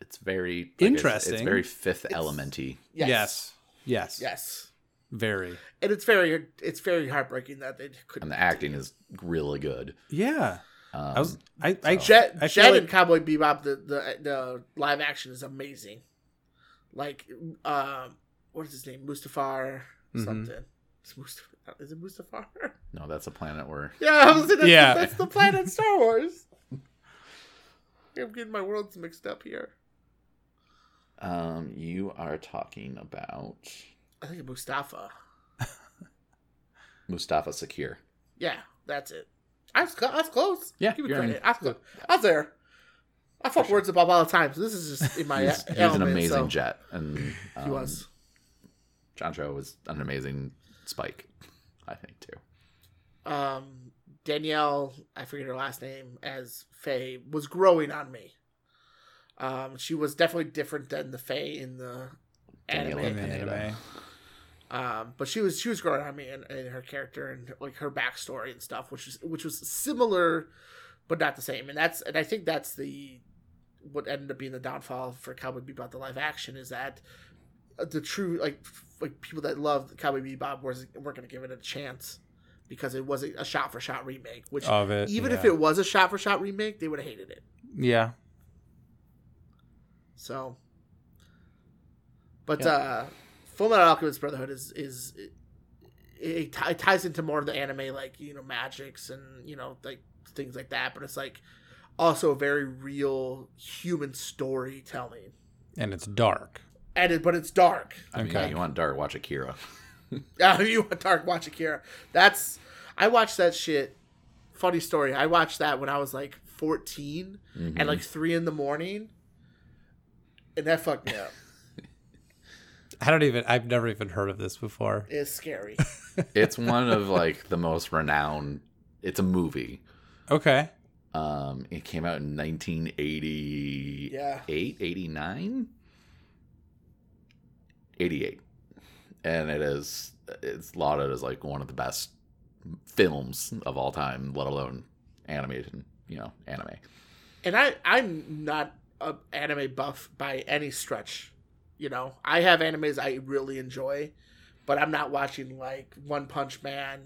it's very like, it's- It's, Interesting. very Fifth Elementy. Yes. yes, yes, yes, very and it's very it's very heartbreaking that they couldn't. And the acting is really good. yeah. Um, I was I I, Jet, I feel Jet like and Cowboy Bebop, the, the the live action is amazing. Like, um, what is his name? Mustafar Mhm. something. Is, Mustafar, is it Mustafar? no, that's a planet where yeah, I was that's, Yeah. that's the planet Star Wars. I'm getting my worlds mixed up here. um, you are talking about I think Mustafa. Mustafa Shakir. Yeah, that's it. I was, I was close. Yeah, give me you're in. credit. I was, close. I was there. I fuck words about all the time, so this is just in my He's, he's an amazing so- jet, and He um, was. John Cho was an amazing Spike, I think too. um, Danielle, I forget her last name, as Faye was growing on me. Um, she was definitely different than the Faye in the Danielle anime. in the anime. Um, but she was she was growing on me in, in her character and like her backstory and stuff, which was which was similar, but not the same. And that's and I think that's the what ended up being the downfall for Cowboy Bebop the live action is that the true like f- like people that loved Cowboy Bebop was weren't going to give it a chance because it wasn't a shot for shot remake. Which Of it, even if it was a shot for shot remake, they would have hated it. Yeah. So, but Yeah. uh, Fullmetal Alchemist Brotherhood is is it, it, it ties into more of the anime like you know magics and you know like things like that. But it's like also a very real human storytelling, And it's dark. And it, but it's dark. I mean, Okay. you want dark, watch Akira. Uh, you want dark? Watch Akira. That's I watched that shit. Funny story. I watched that when I was like 14 at like three in the morning, and that fucked me up. I don't even. I've never even heard of this before. It's scary. It's one of like the most renowned. It's a movie. Okay. Um, it came out in 1988, Yeah. 89, 88, and it is it's lauded as like one of the best films of all time, let alone animated, you know, anime. and I I'm not a anime buff by any stretch. You know, I have animes I really enjoy, but I'm not watching like One Punch Man,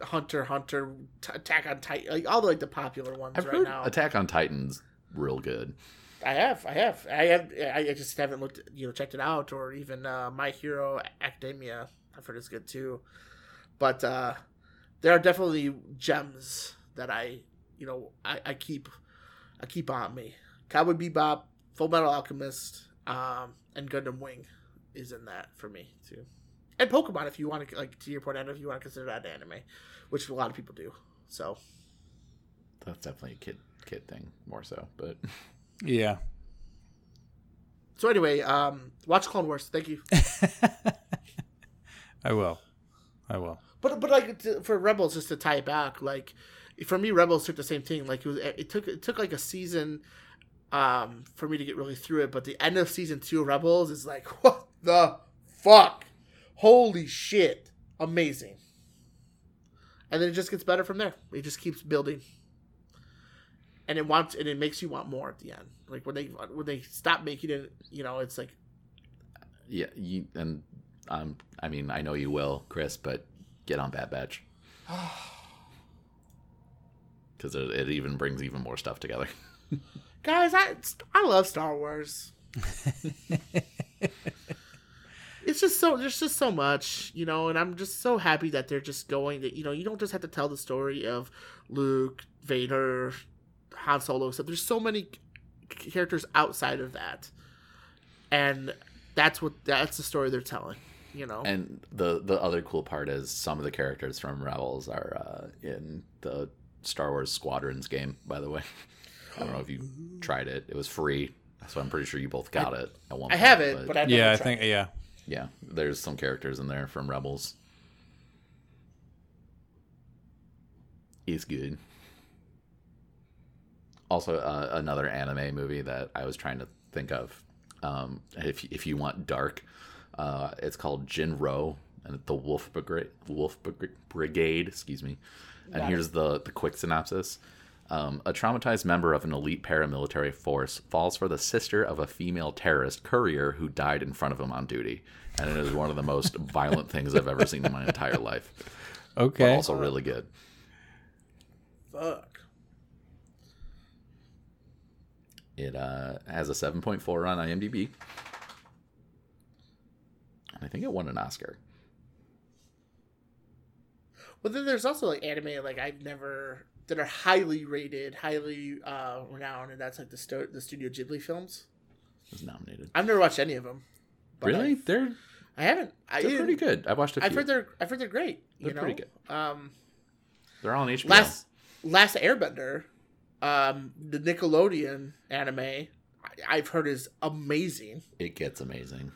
Hunter Hunter, T- Attack on Titan, like all the like the popular ones I've right now. Attack on Titan's real good. I have, I have, I have, I just haven't looked, you know, checked it out, or even uh, My Hero Academia. I've heard it's good too, but uh, there are definitely gems that I, you know, I, I keep, I keep on me. Cowboy Bebop, Fullmetal Alchemist, um, and Gundam Wing is in that for me too, and Pokemon if you want to, like to your point, Adam, if you want to consider that anime, which a lot of people do. So That's definitely a kid kid thing more so, but Yeah. so anyway, um, watch Clone Wars. Thank you. I will. I will. But but like for Rebels, just to tie it back, like for me, Rebels took the same thing. Like it was, it took it took like a season, um, for me to get really through it. But the end of season two of Rebels is like, what the fuck, holy shit, amazing. And then it just gets better from there. It just keeps building, and it wants and it makes you want more at the end. Like when they when they stop making it, you know, it's like yeah, you and um, I mean, I know you will, Chris, but get on Bad Batch because it, it even brings even more stuff together. guys i i love star wars it's just so there's just so much you know and i'm just so happy that they're just going that you know you don't just have to tell the story of luke vader han solo stuff there's so many characters outside of that and that's what that's the story they're telling you know And the the other cool part is some of the characters from Rebels are uh, in the Star Wars Squadrons game. By the way, I don't know if you tried it. It was free, so I'm pretty sure you both got it at one. i point, have it but, i Yeah, I think yeah. yeah, there's some characters in there from Rebels. It's good. Also, uh, another anime movie that I was trying to think of. Um, if if you want dark, uh, it's called Jin-Roh and the Wolf Brigade. Wolf Brigade, excuse me. And Got here's the the quick synopsis. Um, a traumatized member of an elite paramilitary force falls for the sister of a female terrorist courier who died in front of him on duty, and it is one of the most violent things I've ever seen in my entire life. But Okay. also really good. fuck It uh, has a 7.4 on IMDb, and I think it won an Oscar. But then there's also like anime like I've never that are highly rated, highly uh, renowned, and that's like the sto- the Studio Ghibli films. It was nominated. I've never watched any of them. Really, I, they're I haven't. I, they're pretty good. I've watched a few. I've heard they're I've heard they're great. They're know? pretty good. Um, They're all on HBO. last Last Airbender, um, the Nickelodeon anime, I, I've heard is amazing. It gets amazing.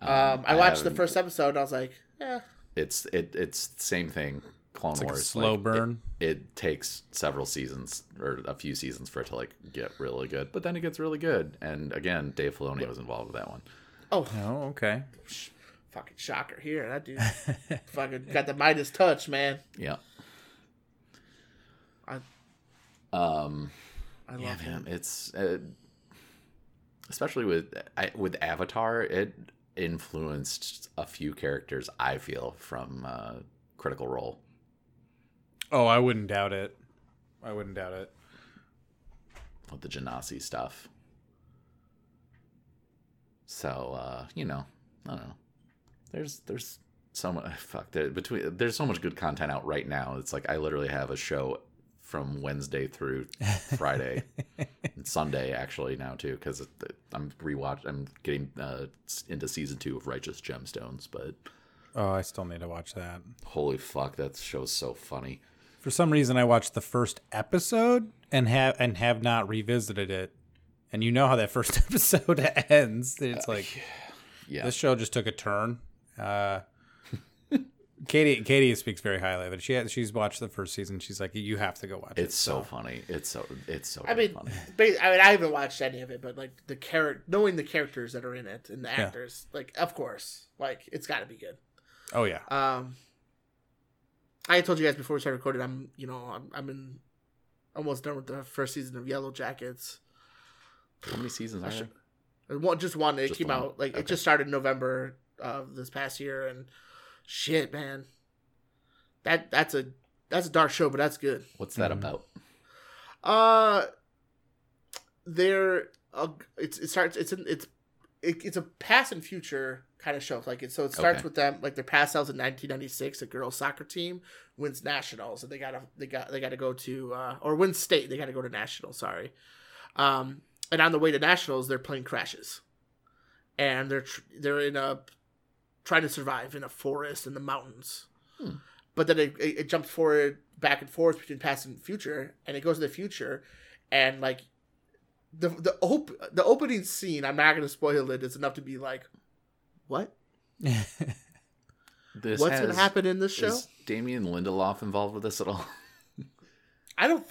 Um, I watched the first episode. and I was like, yeah, It's it it's same thing. Clone It's like a Wars. slow like, it- burn. It, takes several seasons or a few seasons for it to like get really good, but then it gets really good. And again, Dave Filoni was involved with that one. oh, Oh, okay. fucking shocker here. That dude fucking got the Midas touch, man. Yeah. I Um. I love Yeah, him. man. It's uh, especially with I, with Avatar. It influenced a few characters. I feel from uh, Critical Role. Oh, I wouldn't doubt it. I wouldn't doubt it. with the Genasi stuff. So uh, you know, I don't know. There's there's so much fuck there between there's so much good content out right now. It's like I literally have a show from Wednesday through Friday and Sunday actually now too because I'm rewatch I'm getting uh, into season two of Righteous Gemstones. But Oh, I still need to watch that. holy fuck, that show's so funny. For some reason, I watched the first episode and have and have not revisited it. And you know how that first episode ends. It's like Yeah, this show just took a turn. Uh, Katie Katie speaks very highly of it. She has, she's watched the first season. She's like, you have to go watch it. it's so funny. It's so it's so I mean, funny. I mean, I haven't watched any of it, but like the character, knowing the characters that are in it and the Yeah. actors, like of course, like it's got to be good. Oh yeah. Um, I told you guys before we started recording, I'm you know I'm I'm in almost done with the first season of Yellow Jackets. How many seasons are there? One, just one. It Just came one. out like Okay. it just started in November of this past year, and shit, man, that that's a that's a dark show, but that's good. What's that Mhm. about? Uh, there, uh, it's it starts. It's an it's it, it's a past and future kind of show. Like it, so it starts Okay. with them like their past selves in 1996. A girls soccer team wins nationals, and they gotta they got they gotta go to uh, or win state. They gotta go to nationals. Sorry, um, and on the way to nationals, their plane crashes, and they're tr- they're in a trying to survive in a forest in the mountains. Hmm. But then it, it, it jumps forward, back and forth between past and future, and it goes to the future, and like the the op- the opening scene. I'm not going to spoil it. It's enough to be like, what? This What's going to happen in this show? Is Damon Lindelof involved with this at all? I don't.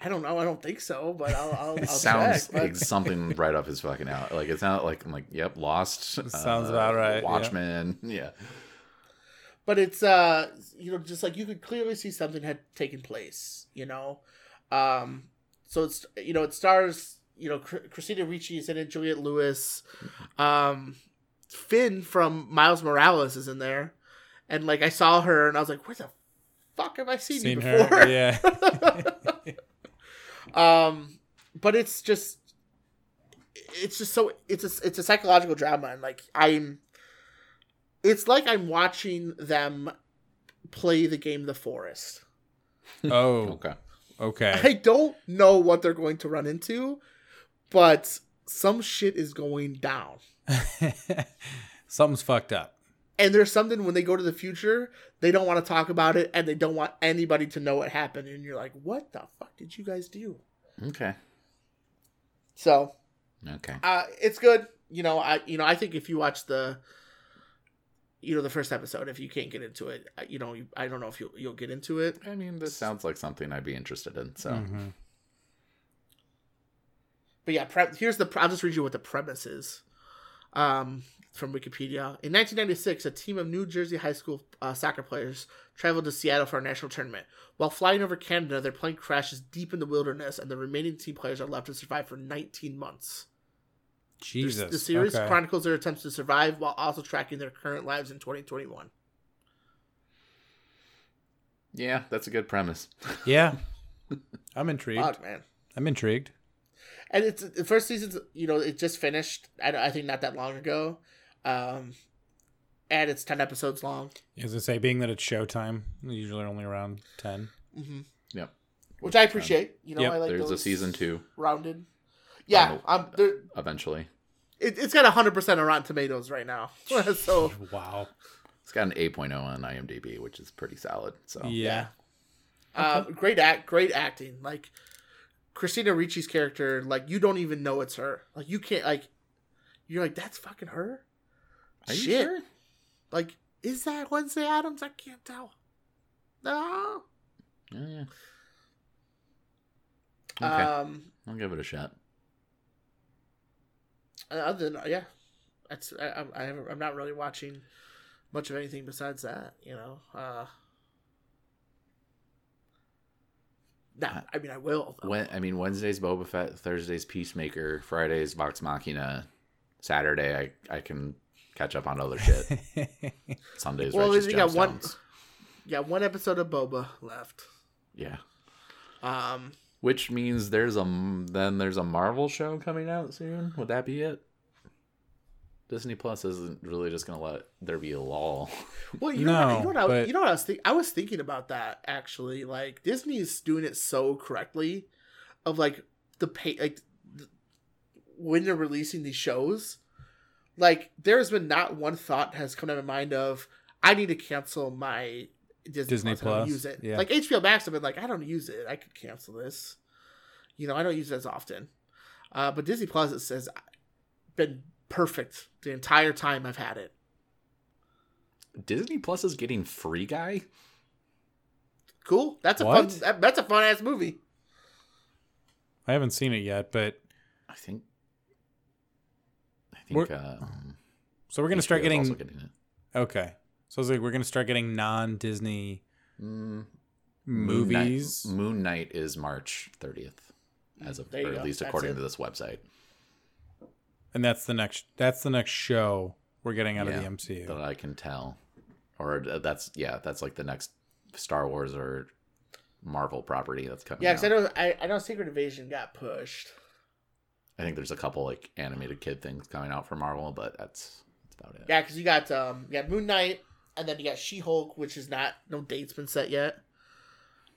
I don't know. I don't think so, but I'll. I'll, It I'll sounds check, but- like something right up his fucking out. Like it's not like I'm like, yep, Lost. Sounds about right, yeah. Watchmen, yeah. but it's uh you know just like you could clearly see something had taken place you know um so it's you know it stars you know christina ricci is in it juliette lewis um finn from miles morales is in there and like i saw her and i was like where the fuck have i seen, Seen you before her? Yeah. um but it's just it's just so it's a it's a psychological drama and like i'm it's like i'm watching them play the game the forest Oh, Okay. okay. i don't know what they're going to run into but some shit is going down Something's fucked up. and there's something when they go to the future they don't want to talk about it and they don't want anybody to know what happened and you're like what the fuck did you guys do Okay. so Okay. uh it's good you know i you know i think if you watch the you know the first episode if you can't get into it uh, you know you, i don't know if you'll, you'll get into it I mean, this sounds like something I'd be interested in. So Mhm. but yeah pre- here's the i'll just read you what the premise is um from wikipedia in 1996 a team of new jersey high school uh, soccer players traveled to seattle for a national tournament while flying over canada their plane crashes deep in the wilderness and the remaining team players are left to survive for 19 months Jesus. the series okay. chronicles their attempts to survive while also tracking their current lives in 2021 yeah, that's a good premise. Yeah. I'm intrigued. Fuck, man. I'm intrigued. And it's the first season's, you know, it just finished. I, I think not that long ago, um, and it's ten episodes long. As I say, being that it's Showtime, usually only around ten. hmm Yep. Which I appreciate. You know, Yep. I like There's a season two rounded. Yeah, um, there, eventually. it, it's got hundred percent on Rotten Tomatoes right now. so Wow. It's got an 8.0 on IMDb, which is pretty solid. So Yeah. uh, great act, great acting. Like Christina Ricci's character, like you don't even know it's her. Like you can't like, you're like that's fucking her. Are you Shit. sure? Like, is that Wednesday Addams? I can't tell. No. Yeah, yeah. Okay, Um. I'll give it a shot. Other than yeah, that's I, I, I'm not really watching much of anything besides that. You know. Uh. No, I mean I will. though. When I mean Wednesday's Boba Fett, Thursday's Peacemaker, Friday's Vox Machina, Saturday I I can catch up on other shit. Sundays Well, Righteous you got one- Gemstones. Yeah, one episode of Boba left. Yeah. Um. Which means there's a then there's a Marvel show coming out soon. Would that be it? Disney Plus isn't really just gonna let there be a lull. Well, you know, what- No, you know what I, but- you know what I was thinking. I was thinking about that actually. Like Disney is doing it so correctly, of like the pay like th- when they're releasing these shows. Like there's been not one thought has come to my mind of I need to cancel my Disney, Disney Plus. I don't Plus, use it. yeah. Like HBO Max, I've been like I don't use it. I could cancel this. You know, I don't use it as often. Uh, but Disney Plus it says been perfect the entire time I've had it. Disney Plus is getting Free Guy. Cool. That's a What? fun. That, that's a fun ass movie. I haven't seen it yet, but I think. I think. We're- Um, so we're gonna start HBO is getting getting it. okay. So it's like we're gonna start getting non-Disney Mm, movies. Moon Knight, Moon Knight is March 30th, as of There or at least That's according it. to this website. And that's the next. That's the next show we're getting out Yeah, of the MCU. that I can tell, or that's yeah, that's like the next Star Wars or Marvel property that's coming. Yeah, because I know I, I know Secret Invasion got pushed. I think there's a couple like animated kid things coming out for Marvel, but that's that's about it. Yeah, because you got um you got Moon Knight, and then you got She Hulk, which is not no date's been set yet.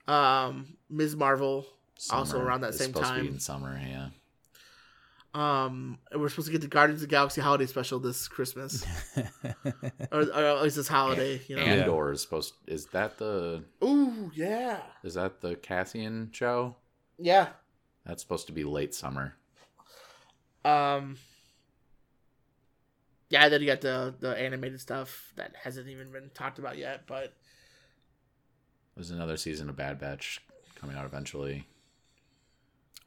Um, Ms. Marvel also around that is same supposed to be time. in summer. Yeah, Um, and we're supposed to get the Guardians of the Galaxy holiday special this Christmas, or, or at least this holiday. You know. Andor is supposed. Is that the Ooh, yeah, is that the Cassian show? yeah. That's supposed to be late summer. Um. Yeah, then you got the the animated stuff that hasn't even been talked about yet, but There's another season of Bad Batch coming out eventually.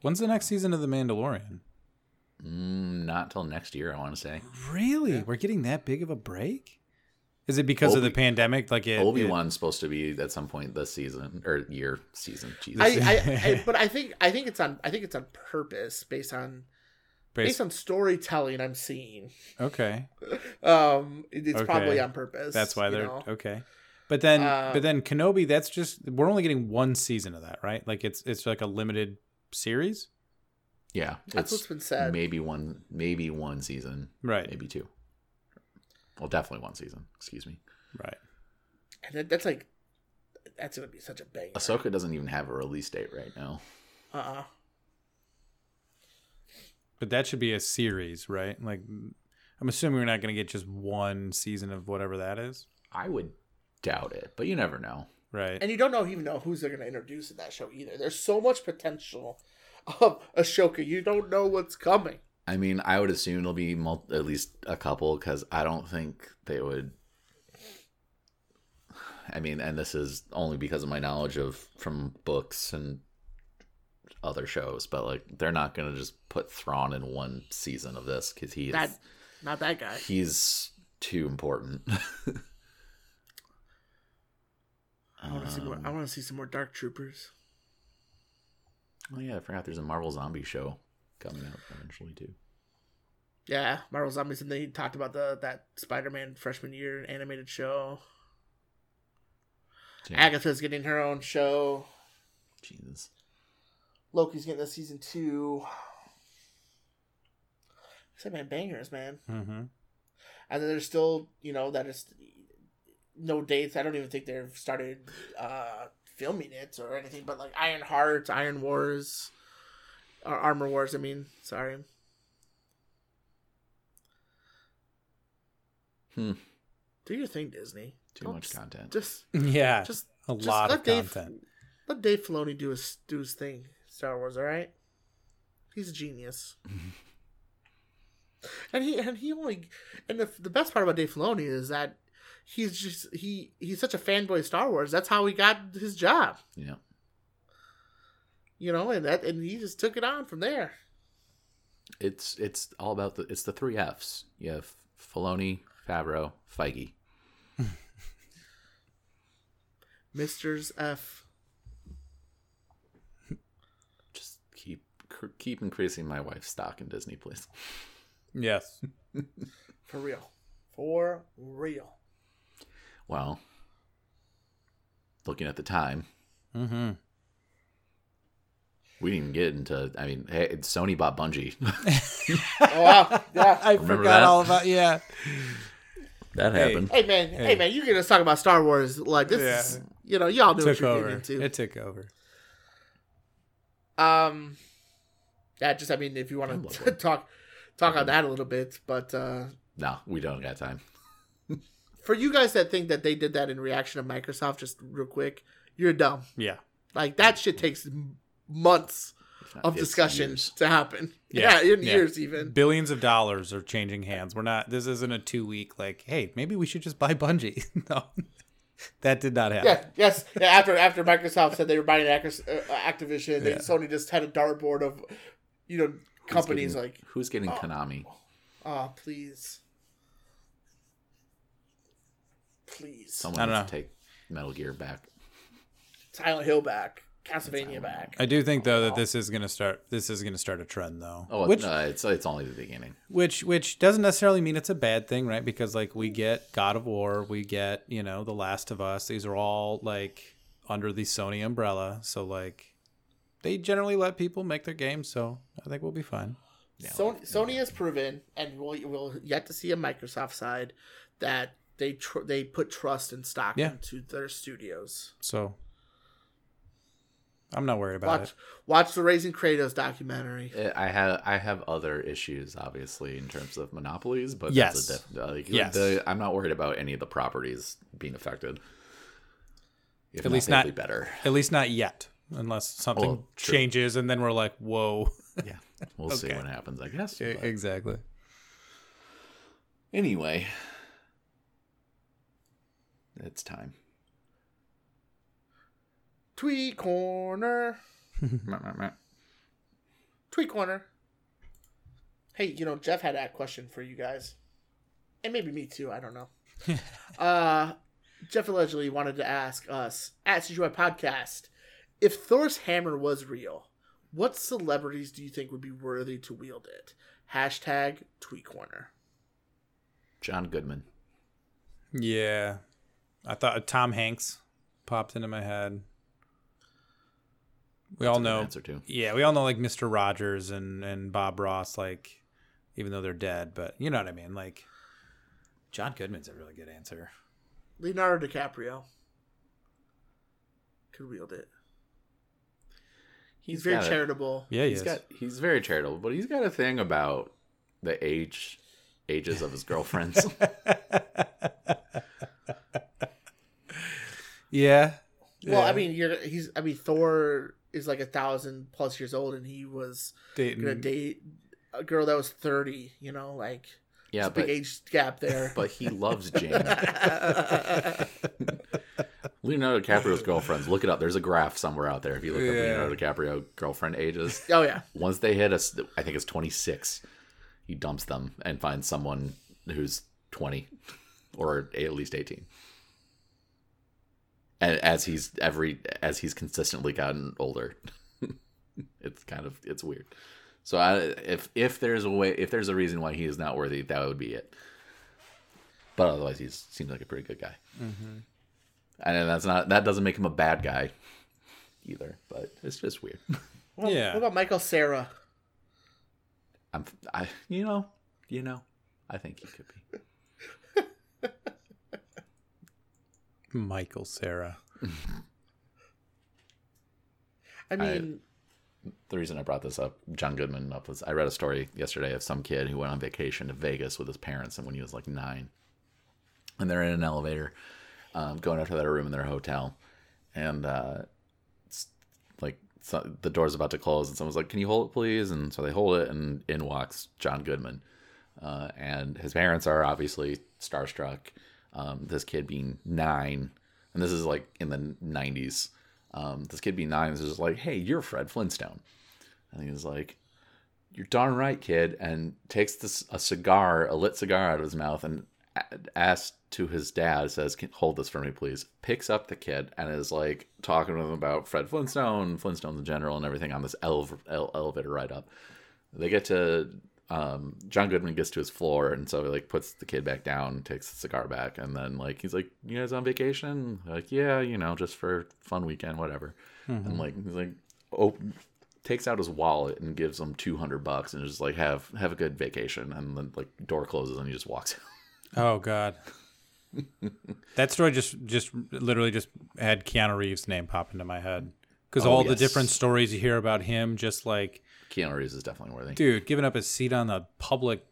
When's the next season of The Mandalorian? Mm, not till next year, I want to say. Really? We're getting that big of a break? Is it because of the pandemic? Like it, Obi it- Wan's supposed to be at some point this season or year season. Jesus. I, I, I but I think I think it's on I think it's on purpose based on based based, on storytelling I'm seeing. okay, Um, it- it's Okay. probably on purpose. that's why they're know? okay. But then, Uh, but then Kenobi. That's just we're only getting one season of that, right? Like it's it's like a limited series, yeah, that's what's been said. maybe one, maybe one season, right? maybe two. Well, definitely one season. Excuse me. Right. And that, that's like that's gonna be such a banger. Ahsoka doesn't even have a release date right now. Uh uh But that should be a series, right? Like, I'm assuming we're not going to get just one season of whatever that is, I would doubt it, but you never know. right? And you don't know even know who's they're gonna introduce in that show either. There's so much potential of Ahsoka. You don't know what's coming. I mean, I would assume it'll be mul- at least a couple because I don't think they would. I mean, and this is only because of my knowledge of from books and other shows, but like they're not gonna just put Thrawn in one season of this because he's That not that guy. he's too important. I want to see more. I want to see some more Dark Troopers. Oh yeah, I forgot there's a Marvel Zombie show coming out eventually too. Yeah, Marvel Zombies, and they talked about the that Spider-Man freshman year animated show. Agatha's getting her own show. Jesus. Loki's getting a season two. I said, man, bangers, man. Mm-hmm. And then there's still, you know, that is no dates. I don't even think they've started uh, filming it or anything. But like Iron Heart, Iron Wars, or Armor Wars. I mean, sorry. Hmm. Do your thing, Disney. Too Don't much s- content. Just, Yeah, just a just lot let of Dave, content. Let Dave Filoni do his do his thing. Star Wars, all right. He's a genius. and he and he only and the the best part about Dave Filoni is that he's just he he's such a fanboy of Star Wars. That's how he got his job. Yeah. You know, and that and he just took it on from there. It's it's all about the it's the three Fs. You have Filoni, Favreau, Feige. Mister's F. Just keep increasing my wife's stock in Disney, please. Yes. For real. For real. Well, looking at the time, Mm-hmm. we didn't even get into. I mean, hey, Sony bought Bungie. Oh wow. Yeah. I Remember forgot that? all about yeah. that Hey. happened. Hey man, hey, man, you get us talking about Star Wars like this Yeah. is you know, y'all know what took you're over. getting into. It took over. Um, yeah, just I mean, if you want to lovely. talk talk on that a little bit, but uh, No, we don't got time. for you guys that think that they did that in reaction to Microsoft, just real quick, you're dumb. Yeah. Like that shit takes months of discussions to happen. Yeah, Yeah, in yeah. years even. Billions of dollars are changing hands. We're not. This isn't a two week like. Hey, maybe we should just buy Bungie. no, that did not happen. Yeah, yes. Yeah, after after Microsoft said they were buying uh, Activision, Yeah. Sony just had a dartboard of, you know, Who's companies getting- like, who's getting uh, Konami? oh please, please, Someone I don't needs to take Metal Gear back. Silent Hill back. Castlevania back. I do think though that this is gonna start. This is gonna start a trend though. Oh, which no, it's it's only the beginning. which which doesn't necessarily mean it's a bad thing, right? Because like we get God of War, we get you know The Last of Us. These are all like under the Sony umbrella, so like they generally let people make their games. So I think we'll be fine. Sony, Sony has proven, and we'll, we'll yet to see a Microsoft side that they tr- they put trust and stock Yeah. into their studios. So I'm not worried about Watch it. watch the Raising Kratos documentary. Eh, I have I have other issues, obviously, in terms of monopolies, but Yes. that's a diff- like, Yes. the- I'm not worried about any of the properties being affected. If At least not- be better. At least not yet, unless something Well, changes, and then we're like, whoa. Yeah, we'll see what happens. I guess. But- exactly. Anyway, it's time. Tweet corner. Tweet corner. Hey, you know Jeff had that question for you guys, and maybe me too. I don't know. uh, Jeff allegedly wanted to ask us at CGY Podcast if Thor's hammer was real. What celebrities do you think would be worthy to wield it? Hashtag Tweet Corner. John Goodman. Yeah, I thought uh, Tom Hanks popped into my head. We all That's a good know. answer too. Yeah, we all know like Mr. Rogers and and Bob Ross, like even though they're dead, but you know what I mean. Like John Goodman's a really good answer. Leonardo DiCaprio could wield it. He's, very got a- charitable. Yeah, he he's is. got he's very charitable, but he's got a thing about the age ages of his girlfriends. yeah. Well, I mean, you're he's. I mean, Thor is like a thousand plus years old, and he was Dating- gonna date a girl that was thirty. You know, like yeah, it's a big age gap there. but he loves Jane. Leonardo DiCaprio's girlfriends. Look it up. There's a graph somewhere out there. If you look up Yeah. Leonardo DiCaprio girlfriend ages, oh yeah, once they hit us, I think it's 26. He dumps them and finds someone who's 20 or at least 18. And as he's every as he's consistently gotten older, it's kind of it's weird. So I, if if there's a way if there's a reason why he is not worthy, that would be it. But otherwise, he seems like a pretty good guy. Mm-hmm. And that's not that doesn't make him a bad guy either. But it's just weird. Well, Yeah. What about Michael Cera? I'm, I, you know, you know, I think he could be. Michael Cera. I mean, The reason I brought this up, John Goodman up, was I read a story yesterday of some kid who went on vacation to Vegas with his parents, and when he was like nine, and they're in an elevator, um, going up to their room in their hotel, and uh, like so the door's about to close, and someone's like, "Can you hold it, please?" And so they hold it, and in walks John Goodman, uh, and his parents are obviously starstruck. Um, this kid being nine, and this is like in the '90s. Um, this kid being nine is just like, "Hey, you're Fred Flintstone," and he's like, "You're darn right, kid," and takes this a cigar, a lit cigar, out of his mouth, and asks to his dad, says, Can, "Hold this for me, please." Picks up the kid and is like talking to him about Fred Flintstone, Flintstones in general, and everything on this ele- ele- elevator ride up. They get to um, John Goodman gets to his floor, and so he like puts the kid back down, takes the cigar back, and then like he's like, "You guys on vacation?" Like, yeah, you know, just for fun weekend, whatever. And like he's like, oh, takes out his wallet and gives him two hundred bucks, and just like have have a good vacation, and then like door closes and he just walks out. Oh God. That story just just literally just had Keanu Reeves' name pop into my head because Oh, all the different stories you hear about him, just like Keanu Reeves is definitely worthy. dude giving up his seat on the public,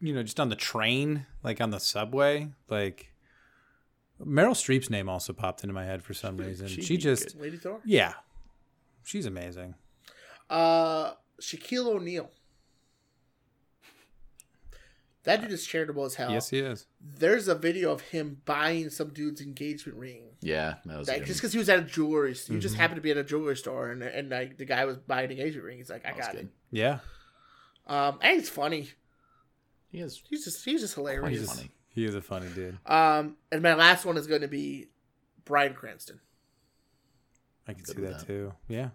you know, just on the train, like on the subway, like. Meryl Streep's name also popped into my head for some reason. she'd She just, Lady Thor. yeah, she's amazing. Uh, Shaquille O'Neal. That dude is charitable as hell. Yes, he is. There's a video of him buying some dude's engagement ring. Yeah, that was Like, good. just because he was at a jewelry, he just Mm-hmm. happened to be at a jewelry store, and and like the guy was buying an engagement ring. He's like, I got good. it. Yeah, Um, and he's funny. He is He's just he's just hilarious. He's- funny. he is a funny dude. Um, and my last one is going to be Bryan Cranston. I can Good see that, that. too. Yeah.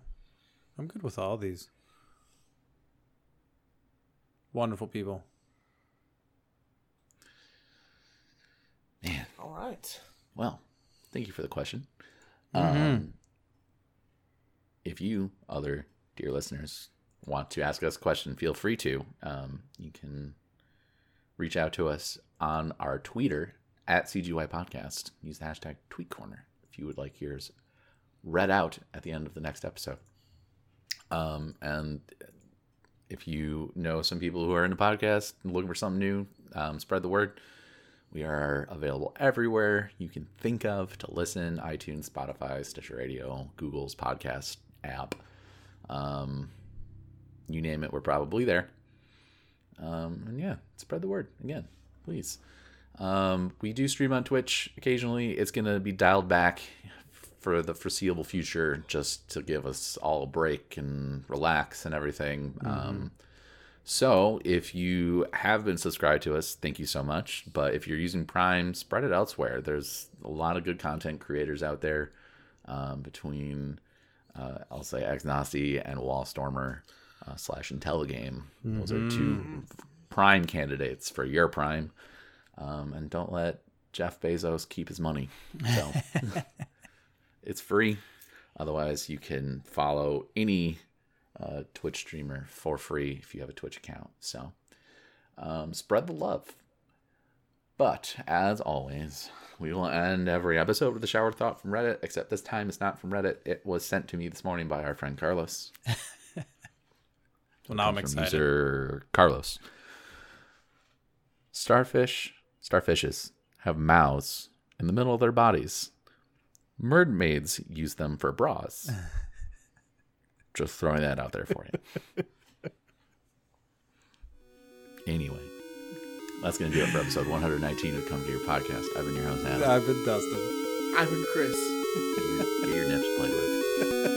I'm good with all these. Wonderful people. Man, All right. well, thank you for the question. Mm-hmm. Um, if you, other dear listeners, want to ask us a question, feel free to. Um, you can reach out to us on our Twitter at CGY Podcast. Use the hashtag Tweet Corner if you would like yours read out at the end of the next episode. Um, and if you know some people who are into podcasts and looking for something new, um, spread the word. We are available everywhere you can think of to listen iTunes, Spotify, Stitcher Radio, Google's podcast app. Um, you name it, we're probably there. Um, and yeah, spread the word again, please. Um, we do stream on Twitch occasionally. It's going to be dialed back for the foreseeable future just to give us all a break and relax and everything. Um, so if you have been subscribed to us, thank you so much. But if you're using Prime, spread it elsewhere. There's a lot of good content creators out there um, between, uh, I'll say, Agnosty and Wallstormer uh, slash Intelligame. Those are two prime candidates for your Prime. Um, and don't let Jeff Bezos keep his money. So it's free. Otherwise, you can follow any uh, Twitch streamer for free if you have a Twitch account. So um, spread the love. But as always, we will end every episode with a shower thought from Reddit, except this time it's not from Reddit. It was sent to me this morning by our friend Carlos. Well, now I'm From excited. User Carlos. Starfish, starfishes have mouths in the middle of their bodies. Mermaids use them for bras. Just throwing that out there for you. anyway, that's going to do it for episode 119 of Come to Your Podcast. I've been your host, Adam. I've been Dustin. I've been Chris. Get your, get your nips played with.